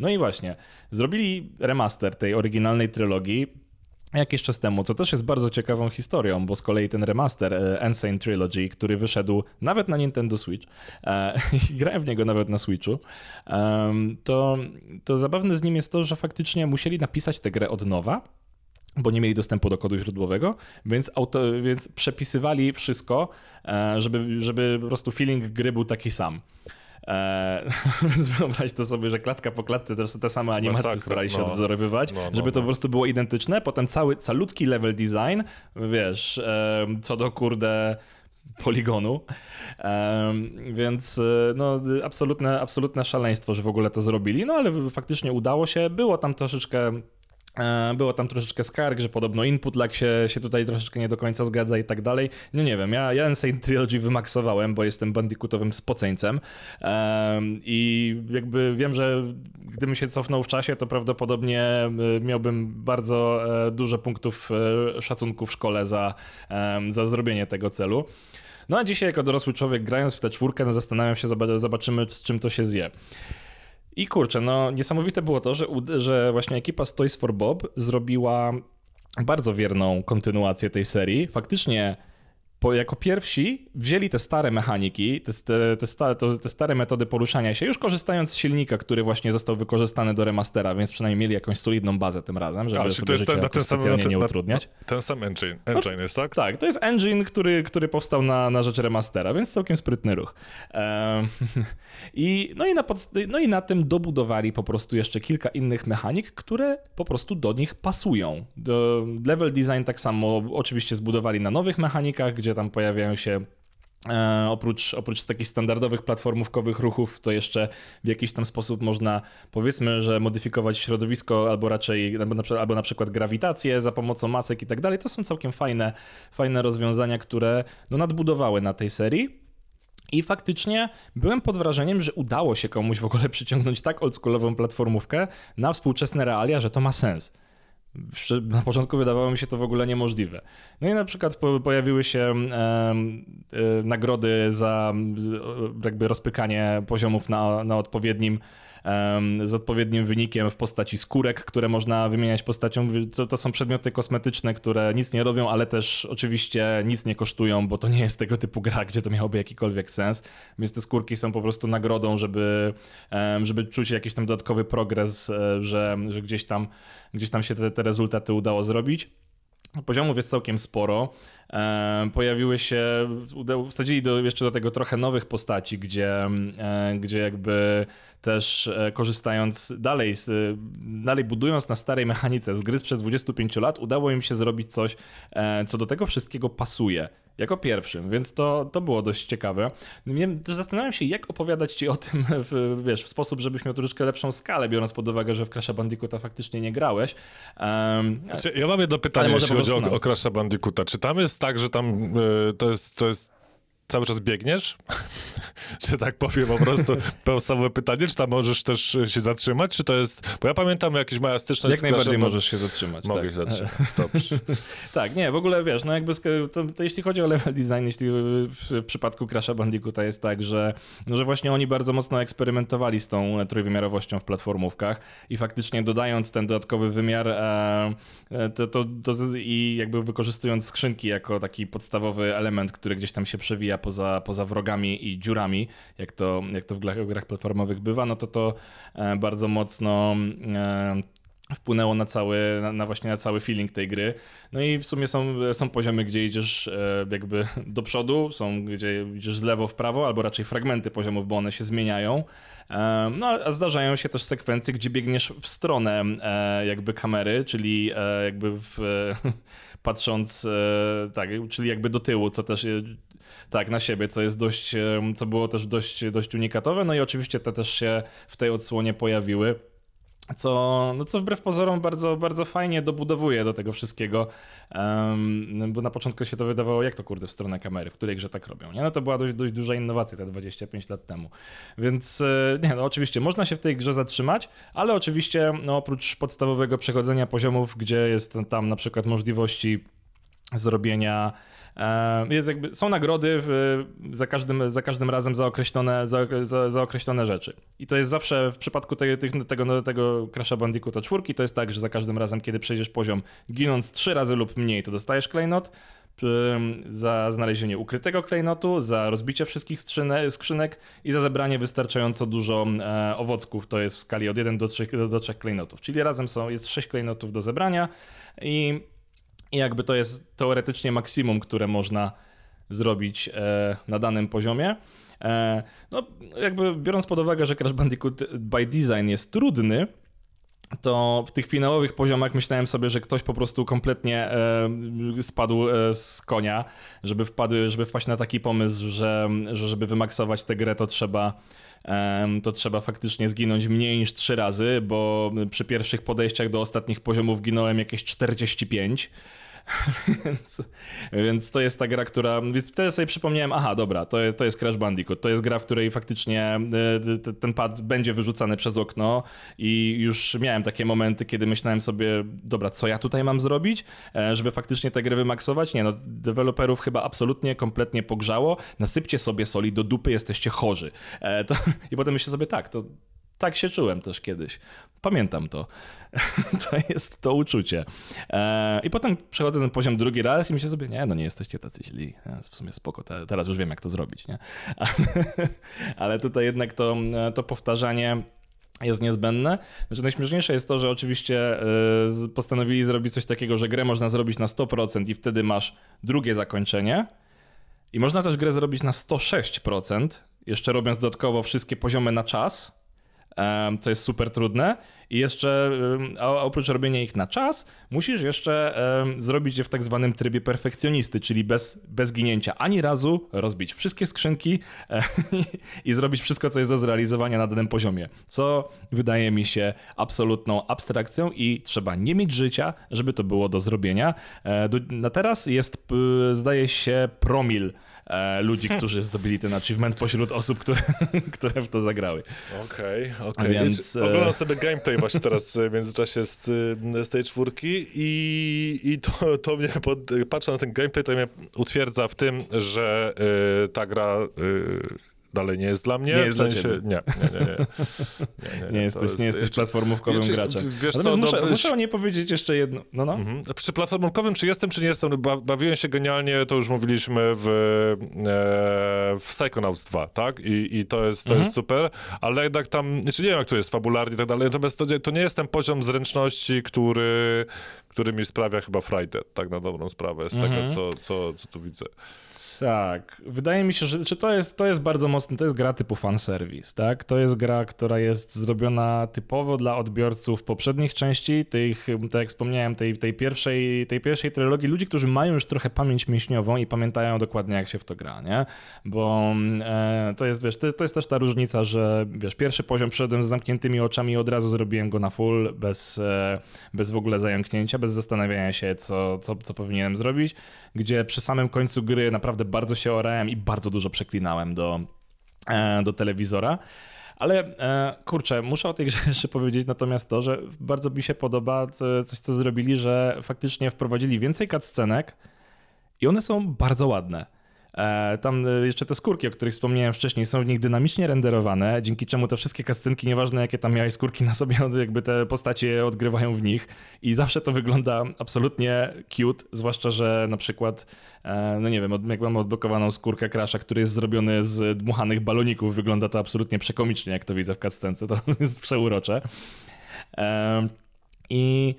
No i właśnie, zrobili remaster tej oryginalnej trylogii jakiś czas temu, co też jest bardzo ciekawą historią, bo z kolei ten remaster e, Insane Trilogy, który wyszedł nawet na Nintendo Switch e, <laughs> i grałem w niego nawet na Switchu, to, to zabawne z nim jest to, że faktycznie musieli napisać tę grę od nowa, bo nie mieli dostępu do kodu źródłowego, więc, auto, więc przepisywali wszystko, e, żeby, żeby po prostu feeling gry był taki sam. Eee, <laughs> więc wyobraź to sobie, że klatka po klatce te, te same animacje Masakra, starali się no. odwzorowywać, no, no, żeby to no. po prostu było identyczne. Potem cały calutki level design, wiesz, e, co do kurde poligonu. E, więc no, absolutne, absolutne szaleństwo, że w ogóle to zrobili. No ale faktycznie udało się. Było tam troszeczkę było tam troszeczkę skarg, że podobno input lag się, się tutaj troszeczkę nie do końca zgadza i tak dalej. No nie wiem, ja, ja Insane Trilogy wymaksowałem, bo jestem bandicootowym spoceńcem i jakby wiem, że gdybym się cofnął w czasie, to prawdopodobnie e, miałbym bardzo e, dużo punktów szacunku w szkole za, za zrobienie tego celu. No a dzisiaj jako dorosły człowiek grając w tę czwórkę, no zastanawiam się, zobaczymy z czym to się zje. I kurczę, no niesamowite było to, że, że właśnie ekipa z Toys for Bob zrobiła bardzo wierną kontynuację tej serii. Faktycznie po, jako pierwsi wzięli te stare mechaniki, te, te, te, sta, te, stare metody poruszania się, już korzystając z silnika, który właśnie został wykorzystany do remastera, więc przynajmniej mieli jakąś solidną bazę tym razem, żeby A, sobie to jest ten, ten sam, nie na, utrudniać. Na, ten sam engine, engine no, jest, tak? Tak, to jest engine, który, który powstał na, na rzecz remastera, więc całkiem sprytny ruch. Ehm, <laughs> i, no, i na no i na tym dobudowali po prostu jeszcze kilka innych mechanik, które po prostu do nich pasują. Do, level design tak samo oczywiście zbudowali na nowych mechanikach, gdzie gdzie tam pojawiają się E, oprócz, oprócz takich standardowych platformówkowych ruchów, to jeszcze w jakiś tam sposób można, powiedzmy, że modyfikować środowisko albo raczej, albo na, albo na przykład grawitację za pomocą masek i tak dalej. To są całkiem fajne, fajne rozwiązania, które no, nadbudowały na tej serii. I faktycznie byłem pod wrażeniem, że udało się komuś w ogóle przyciągnąć tak oldschoolową platformówkę na współczesne realia, że to ma sens. Na początku wydawało mi się to w ogóle niemożliwe. No i na przykład pojawiły się e, nagrody za jakby rozpykanie poziomów na, na odpowiednim z odpowiednim wynikiem w postaci skórek, które można wymieniać postacią. To, to są przedmioty kosmetyczne, które nic nie robią, ale też oczywiście nic nie kosztują, bo to nie jest tego typu gra, gdzie to miałoby jakikolwiek sens. Więc te skórki są po prostu nagrodą, żeby, żeby czuć jakiś tam dodatkowy progres, e, że, że gdzieś, tam, gdzieś tam się te, te rezultaty udało zrobić. Poziomów jest całkiem sporo. E, pojawiły się, wsadzili do, jeszcze do tego trochę nowych postaci, gdzie, e, gdzie jakby też e, korzystając dalej, dalej budując na starej mechanice z gry sprzed 25 lat, udało im się zrobić coś, co do tego wszystkiego pasuje jako pierwszym, więc to, to było dość ciekawe. Też zastanawiam się, jak opowiadać ci o tym <laughs> w, wiesz, w sposób, żebyś miał troszeczkę lepszą skalę, biorąc pod uwagę, że w Crash'a Bandicoota faktycznie nie grałeś. Um, ja mam jedno pytanie, jeśli chodzi o, o Crash'a Bandicoota. Czy tam jest tak, że tam y, to jest, to jest cały czas biegniesz? <laughs> że tak powiem po prostu <laughs> podstawowe pytanie, czy tam możesz też się zatrzymać, czy to jest... Bo ja pamiętam jakieś małe styczność Jak najbardziej możesz się zatrzymać. Mogę tak. się zatrzymać, <laughs> dobrze. tak, nie, w ogóle wiesz, no jakby to, to jeśli chodzi o level design, jeśli w przypadku Crash'a Bandicoota jest tak, że, no, że właśnie oni bardzo mocno eksperymentowali z tą trójwymiarowością w platformówkach i faktycznie dodając ten dodatkowy wymiar e, e to, to, to i jakby wykorzystując skrzynki jako taki podstawowy element, który gdzieś tam się przewija poza, poza wrogami i dziurami, jak to, jak to w grach, w grach platformowych bywa, no to to e, bardzo mocno e, wpłynęło na cały, na, właśnie na cały feeling tej gry. No i w sumie są, są poziomy, gdzie idziesz e, jakby <laughs> do przodu, są gdzie idziesz z lewo w prawo, albo raczej fragmenty poziomów, bo one się zmieniają. No a zdarzają się też sekwencje, gdzie biegniesz w stronę jakby kamery, czyli jakby w, <laughs> patrząc tak, czyli jakby do tyłu, co też tak, na siebie, co jest dość, co było też dość, dość unikatowe. No i oczywiście te też się w tej odsłonie pojawiły co, no co wbrew pozorom bardzo, bardzo fajnie dobudowuje do tego wszystkiego, um, bo na początku się to wydawało, jak to kurde w stronę kamery, w której grze tak robią, nie? No to była dość, dość duża innowacja te 25 lat temu, więc e, nie, no oczywiście można się w tej grze zatrzymać, ale oczywiście no oprócz podstawowego przechodzenia poziomów, gdzie jest tam na przykład możliwości zrobienia jest jakby, są nagrody w, za, każdym, za każdym razem za określone, za, za, za określone rzeczy. I to jest zawsze w przypadku tych, tego, tego Crash'a Bandicoota 4 to jest tak, że za każdym razem, kiedy przejdziesz poziom ginąc trzy razy lub mniej, to dostajesz klejnot, za znalezienie ukrytego klejnotu, za rozbicie wszystkich skrzynek i za zebranie wystarczająco dużo owocków. To jest w skali od 1 do 3, do 3 klejnotów. Czyli razem są, jest 6 klejnotów do zebrania i i jakby to jest teoretycznie maksimum, które można zrobić e, na danym poziomie. E, no, jakby biorąc pod uwagę, że Crash Bandicoot by design jest trudny, to w tych finałowych poziomach myślałem sobie, że ktoś po prostu kompletnie e, spadł z konia, żeby, wpadł, żeby wpaść na taki pomysł, że, że żeby wymaksować tę grę, to trzeba to trzeba faktycznie zginąć mniej niż trzy razy, bo przy pierwszych podejściach do ostatnich poziomów ginąłem jakieś 45. <laughs> więc, więc to jest ta gra, która. Wtedy sobie przypomniałem, aha, dobra, to, to jest Crash Bandicoot. To jest gra, w której faktycznie e, ten pad będzie wyrzucany przez okno i już miałem takie momenty, kiedy myślałem sobie, dobra, co ja tutaj mam zrobić, e, żeby faktycznie tę grę wymaksować? Nie, no, deweloperów chyba absolutnie, kompletnie pogrzało. Nasypcie sobie soli do dupy, jesteście chorzy. E, to, <laughs> I potem myślę sobie, tak, to tak się czułem też kiedyś. Pamiętam to. <laughs> to jest to uczucie. E, I potem przechodzę ten poziom drugi raz i myślę sobie, nie, no nie jesteście tacy źli. W sumie spoko, teraz już wiem, jak to zrobić, nie? <laughs> Ale tutaj jednak to, to powtarzanie jest niezbędne. Znaczy najśmieszniejsze jest to, że oczywiście postanowili zrobić coś takiego, że grę można zrobić na 100% i wtedy masz drugie zakończenie. I można też grę zrobić na 106%, jeszcze robiąc dodatkowo wszystkie poziomy na czas co jest super trudne. I jeszcze oprócz robienia ich na czas, musisz jeszcze zrobić je w tak zwanym trybie perfekcjonisty, czyli bez, bez ginięcia ani razu, rozbić wszystkie skrzynki <laughs> i zrobić wszystko, co jest do zrealizowania na danym poziomie. Co wydaje mi się absolutną abstrakcją i trzeba nie mieć życia, żeby to było do zrobienia. E, na teraz jest, zdaje się, promil e, ludzi, <laughs> którzy zdobyli ten achievement pośród osób, które, <laughs> które w to zagrały. Okej, okay, okej. Okay. Więc... E, oglądam sobie gameplay właśnie teraz w międzyczasie z, z tej czwórki i, i to, to mnie, pod, patrzę na ten gameplay, to mnie utwierdza w tym, że y, ta gra y, dalej nie jest dla mnie. Nie jest w sensie, dla ciebie. Nie, nie, nie. Nie, <laughs> nie, nie, nie jesteś, jest, nie jesteś platformówkowym wiecie, graczem. Wiesz co, muszę, do... muszę o niej powiedzieć jeszcze jedno. No, no. Mhm. Przy platformówkowym, czy jestem, czy nie jestem, bawiłem się genialnie, to już mówiliśmy w, e, w Psychonauts 2, tak? I, i to, jest, to mhm. jest super, ale jednak tam, znaczy nie wiem, jak to jest fabularnie i tak dalej, natomiast to, to nie jest ten poziom zręczności, który, który mi sprawia chyba frajdę, tak na dobrą sprawę, z mhm. tego, co, co, co tu widzę. Tak. Wydaje mi się, że czy to, jest, to jest bardzo mocne, to jest gra typu fanservice, tak? To jest gra, która jest zrobiona typowo dla odbiorców poprzednich części, tych, tak jak wspomniałem, tej, tej, pierwszej, tej pierwszej trylogii, ludzi, którzy mają już trochę pamięć mięśniową i pamiętają dokładnie, jak się w to gra, nie? Bo e, to jest, wiesz, to to jest też ta różnica, że, wiesz, pierwszy poziom przyszedłem z zamkniętymi oczami i od razu zrobiłem go na full, bez, e, bez w ogóle zająknięcia, bez zastanawiania się, co, co, co powinienem zrobić, gdzie przy samym końcu gry naprawdę bardzo się orałem i bardzo dużo przeklinałem do, e, do telewizora. Ale e, kurczę, muszę o tej grze <laughs> jeszcze powiedzieć natomiast to, że bardzo mi się podoba coś, co zrobili, że faktycznie wprowadzili więcej cutscenek i one są bardzo ładne. E, tam e, jeszcze te skórki, o których wspomniałem wcześniej, są w nich dynamicznie renderowane, dzięki czemu te wszystkie kascynki, nieważne jakie tam miałeś skórki na sobie, <laughs> jakby te postacie odgrywają w nich i zawsze to wygląda absolutnie cute, zwłaszcza, że na przykład, e, no nie wiem, jak mam odblokowaną skórkę Crasha, który jest zrobiony z dmuchanych baloników, wygląda to absolutnie przekomicznie, jak to widzę w cutscence, to <laughs> jest przeurocze. I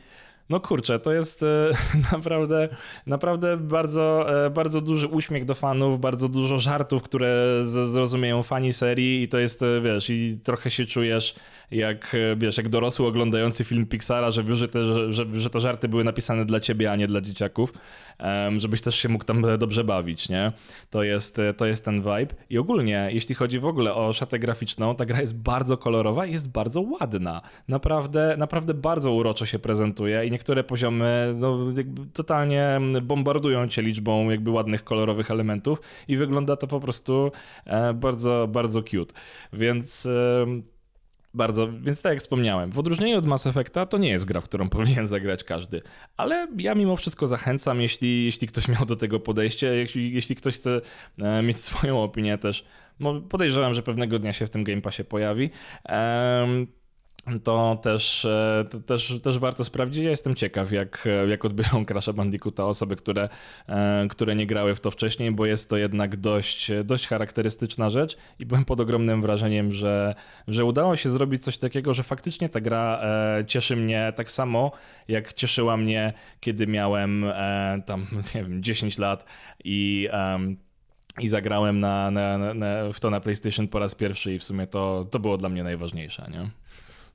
no kurczę, to jest e, <laughs> naprawdę, naprawdę bardzo, e, bardzo duży uśmiech do fanów, bardzo dużo żartów, które zrozumieją fani serii i to jest, e, wiesz, i trochę się czujesz jak, wiesz, jak dorosły oglądający film Pixara, że, że, te, że, że te żarty były napisane dla ciebie, a nie dla dzieciaków, żebyś też się mógł tam dobrze bawić, nie? To jest, to jest ten vibe. I ogólnie, jeśli chodzi w ogóle o szatę graficzną, ta gra jest bardzo kolorowa i jest bardzo ładna. Naprawdę, naprawdę bardzo uroczo się prezentuje i niektóre poziomy no, totalnie bombardują cię liczbą jakby ładnych, kolorowych elementów i wygląda to po prostu e, bardzo, bardzo cute. Więc bardzo, więc tak jak wspomniałem, w odróżnieniu od Mass Effecta to nie jest gra, w którą <laughs> powinien zagrać każdy, ale ja mimo wszystko zachęcam, jeśli, jeśli ktoś miał do tego podejście, jeśli, jeśli ktoś chce e, mieć swoją opinię też, podejrzewam, że pewnego dnia się w tym Game Passie pojawi to też, e, to też, też warto sprawdzić. Ja jestem ciekaw, jak, jak odbiorą <laughs> Crash'a Bandicoota osoby, które, e, które nie grały w to wcześniej, bo jest to jednak dość, dość charakterystyczna rzecz i byłem pod ogromnym wrażeniem, że, że udało się zrobić coś takiego, że faktycznie ta gra e, cieszy mnie tak samo, jak cieszyła mnie, kiedy miałem tam, <laughs> nie wiem, 10 lat i i zagrałem na, na, na, w to na PlayStation po raz pierwszy i w sumie to, to było dla mnie najważniejsze, nie?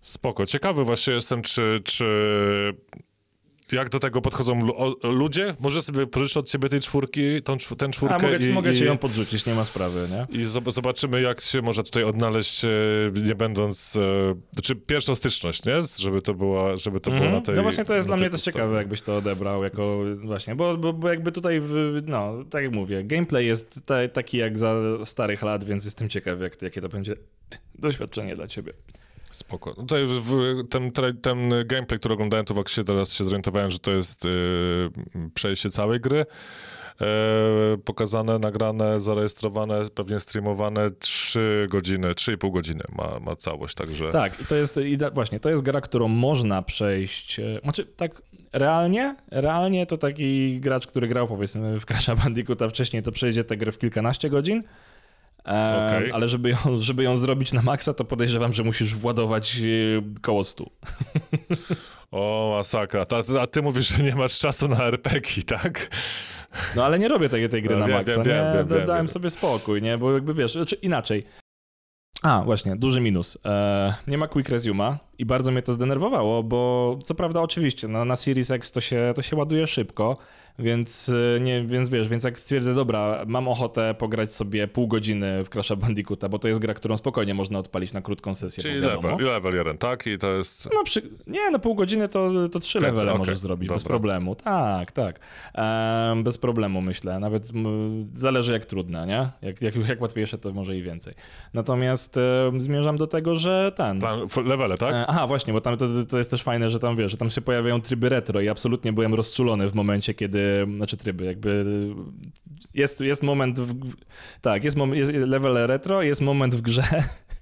Spoko. Ciekawy właśnie jestem, czy, czy jak do tego podchodzą ludzie? Może sobie pożyczę od ciebie tej czwórki, tą, ten czwórkę. A, mogę, i, mogę ci ją podrzucić, nie ma sprawy, nie? I zobaczymy, jak się może tutaj odnaleźć, e, nie będąc, e, znaczy pierwszą styczność, nie? Żeby to była, żeby to było mhm. na tej... No właśnie to jest dla mnie też ciekawe, jakbyś to odebrał jako właśnie, bo, bo, bo jakby tutaj, no, tak jak mówię, gameplay jest ta, taki jak za starych lat, więc jestem ciekawy, jak, jakie to będzie <laughs> doświadczenie dla ciebie. Spoko. No tutaj w- ten, ten gameplay, który oglądałem, to właśnie teraz się zorientowałem, że to jest y, przejście całej gry. E, pokazane, nagrane, zarejestrowane, pewnie streamowane 3 godziny, 3,5 godziny ma, ma całość, także... Tak, i to jest i da- właśnie, to jest gra, którą można przejść. e, Znaczy, tak realnie, realnie to taki gracz, który grał powiedzmy w Crash'a Bandicoota wcześniej, to przejdzie tę grę w kilkanaście godzin. E, Okej. Ale żeby ją, <laughs> żeby ją zrobić na maksa, to podejrzewam, że musisz władować e, koło 100. O, masakra. Ta, a ty mówisz, że nie masz czasu na RPG, tak? No ale nie robię tej, tej gry No, na wiem, maksa, wiem, nie? wiem, wiem, Da- wiem, Dałem wiem. sobie spokój, nie? Bo jakby wiesz, czy inaczej. A, właśnie, duży minus. E, nie ma quick resuma i bardzo mnie to zdenerwowało, bo co prawda oczywiście, no, na Series X to się, to się ładuje szybko, więc, e, nie, więc wiesz, więc jak stwierdzę, dobra, mam ochotę pograć sobie pół godziny w Crash'a Bandicoota, bo to jest gra, którą spokojnie można odpalić na krótką sesję, Czyli level, level 1, tak? I to jest... No przy... Nie, no pół godziny to, to trzy levele okej, możesz zrobić bez dobra. problemu. Tak, tak. Em, bez problemu myślę. Nawet m, zależy jak trudne, nie? Jak, jak, jak łatwiejsze, to może i więcej. Natomiast em, zmierzam do tego, że ten... Plan, levele, tak? E, Aha, właśnie, bo tam to, to jest też fajne, że tam wiesz, że tam się pojawiają tryby retro i absolutnie byłem rozczulony w momencie, kiedy, znaczy tryby, jakby jest, jest moment, w, tak, jest, mom, jest level retro, jest moment w grze,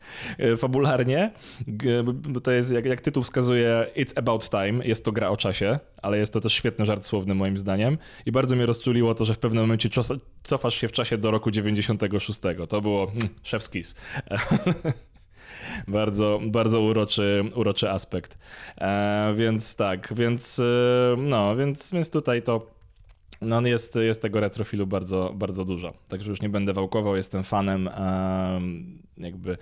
<laughs> fabularnie, bo to jest, jak, jak tytuł wskazuje, It's About Time, jest to gra o czasie, ale jest to też świetny żart słowny moim zdaniem i bardzo mnie rozczuliło to, że w pewnym momencie cofasz się w czasie do roku 96. To było mm, szef skis. <laughs> Bardzo, bardzo uroczy, uroczy aspekt. E, więc tak, więc e, no, więc, więc tutaj to no jest, jest tego retrofilu bardzo, bardzo dużo. Także już nie będę wałkował, jestem fanem jakby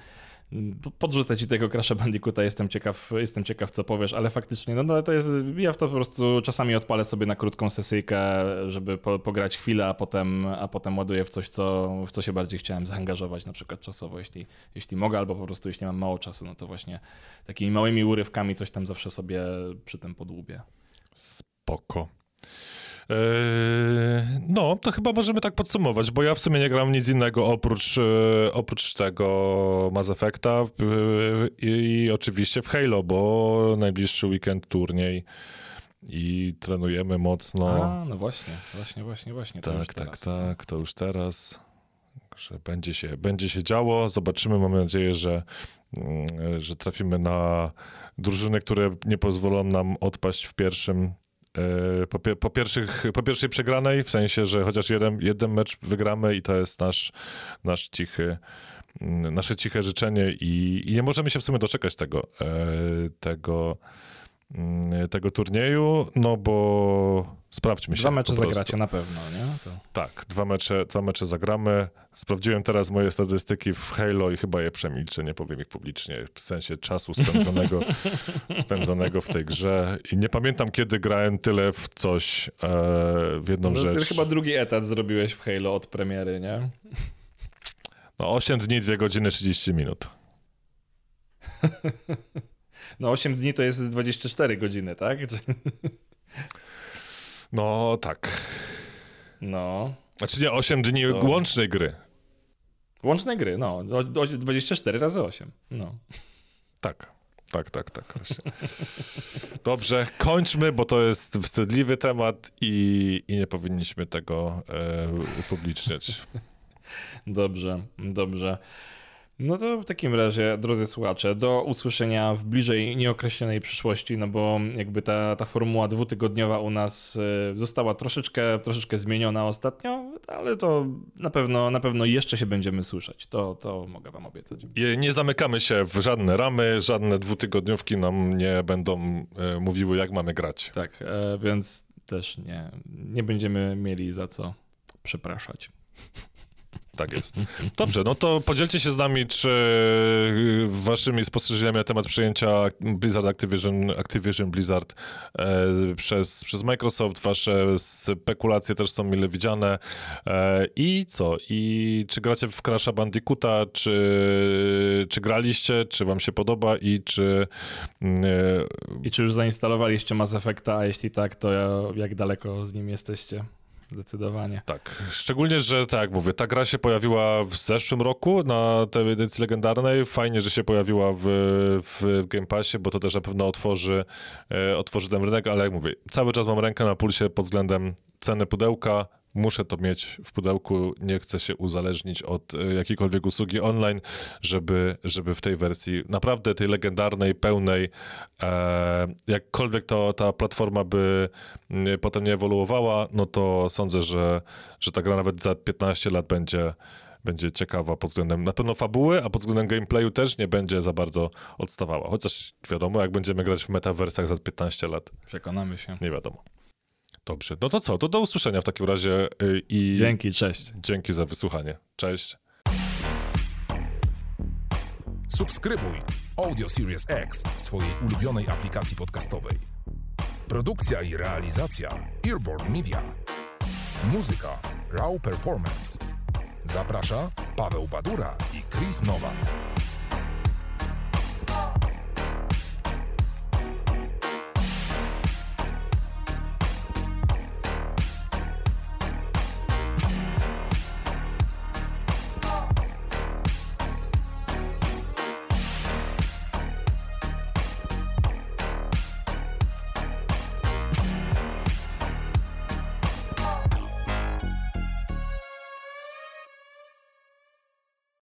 po- podrzucę ci tego Crash'a Bandicoota, jestem ciekaw, jestem ciekaw co powiesz, ale faktycznie, no no to jest, ja w to po prostu czasami odpalę sobie na krótką sesyjkę, żeby po, pograć chwilę, a potem, a potem ładuję w coś, co, w co się bardziej chciałem zaangażować, na przykład czasowo, jeśli, jeśli mogę, albo po prostu jeśli mam mało czasu, no to właśnie takimi małymi urywkami coś tam zawsze sobie przy tym podłubię. Spoko. Eee, No, to chyba możemy tak podsumować, bo ja w sumie nie gram nic innego oprócz, e, oprócz tego Mass Effecta e, i, i oczywiście w Halo, bo najbliższy weekend turniej i trenujemy mocno. A, no właśnie, właśnie, właśnie, właśnie. tak, tak, teraz. tak, to już teraz. Że będzie się, będzie się działo. Zobaczymy. Mam nadzieję, że, mm, że trafimy na drużyny, które nie pozwolą nam odpaść w pierwszym. E, Po, po, pierwszych, po pierwszej przegranej, w sensie, że chociaż jeden, jeden mecz wygramy i to jest nasz, nasz cichy, mm, nasze ciche życzenie i, i nie możemy się w sumie doczekać tego, e, tego, tego turnieju, no bo sprawdźmy się. Dwa mecze zagracie na pewno, nie? To... Tak, dwa mecze, dwa mecze zagramy. Sprawdziłem teraz moje statystyki w Halo i chyba je przemilczę, nie powiem ich publicznie, w sensie czasu spędzonego, <laughs> spędzonego w tej grze. I nie pamiętam, kiedy grałem tyle w coś, e, w jedną No, rzecz. ty chyba drugi etat zrobiłeś w Halo od premiery, nie? No 8 dni, 2 godziny, 30 minut. <laughs> No 8 dni to jest 24 godziny, tak? <laughs> No tak. No. Znaczy nie, 8 dni To- łącznej gry. Łączne gry, no. O- o- 24 razy 8. No. Tak. Tak, tak, tak. Właśnie. <laughs> Dobrze, kończmy, bo to jest wstydliwy temat i, i nie powinniśmy tego e, upubliczniać. Dobrze, dobrze. No to w takim razie, drodzy słuchacze, do usłyszenia w bliżej nieokreślonej przyszłości, no bo jakby ta, ta formuła dwutygodniowa u nas y, została troszeczkę, troszeczkę zmieniona ostatnio, ale to na pewno, na pewno jeszcze się będziemy słyszeć. To, to mogę wam obiecać. Nie zamykamy się w żadne ramy, żadne dwutygodniówki nam nie będą e, mówiły, jak mamy grać. Tak, e, więc też nie, nie będziemy mieli za co przepraszać. Tak jest. Dobrze, no to podzielcie się z nami, czy waszymi spostrzeżeniami na temat przejęcia Blizzard Activision, Activision Blizzard e, przez, przez Microsoft. Wasze spekulacje też są mile widziane. E, I co? I czy gracie w Crash'a Bandicoota, czy, czy graliście, czy wam się podoba i czy... E, I czy już zainstalowaliście Mass Effecta, a jeśli tak, to jak daleko z nim jesteście? Zdecydowanie. Tak, szczególnie, że tak mówię, ta gra się pojawiła w zeszłym roku na tej edycji legendarnej. Fajnie, że się pojawiła w, w Game Passie, bo to też na pewno otworzy, e, otworzy ten rynek, ale jak mówię, cały czas mam rękę na pulsie pod względem ceny pudełka, muszę to mieć w pudełku, nie chcę się uzależnić od e, jakiejkolwiek usługi online, żeby, żeby w tej wersji naprawdę tej legendarnej, pełnej, e, jakkolwiek to, ta platforma by potem nie ewoluowała, no to sądzę, że, że ta gra nawet za 15 lat będzie będzie ciekawa pod względem na pewno fabuły, a pod względem gameplayu też nie będzie za bardzo odstawała. Chociaż wiadomo, jak będziemy grać w metaversach za 15 lat, Przekonamy się. nie wiadomo. Dobrze, no to co? To do usłyszenia w takim razie y, i Dzięki, cześć. dzięki za wysłuchanie. Cześć. Subskrybuj Audio Series X w swojej ulubionej aplikacji podcastowej. Produkcja i realizacja Earborn Media. Muzyka Raw Performance. Zaprasza Paweł Badura i Chris Nowak.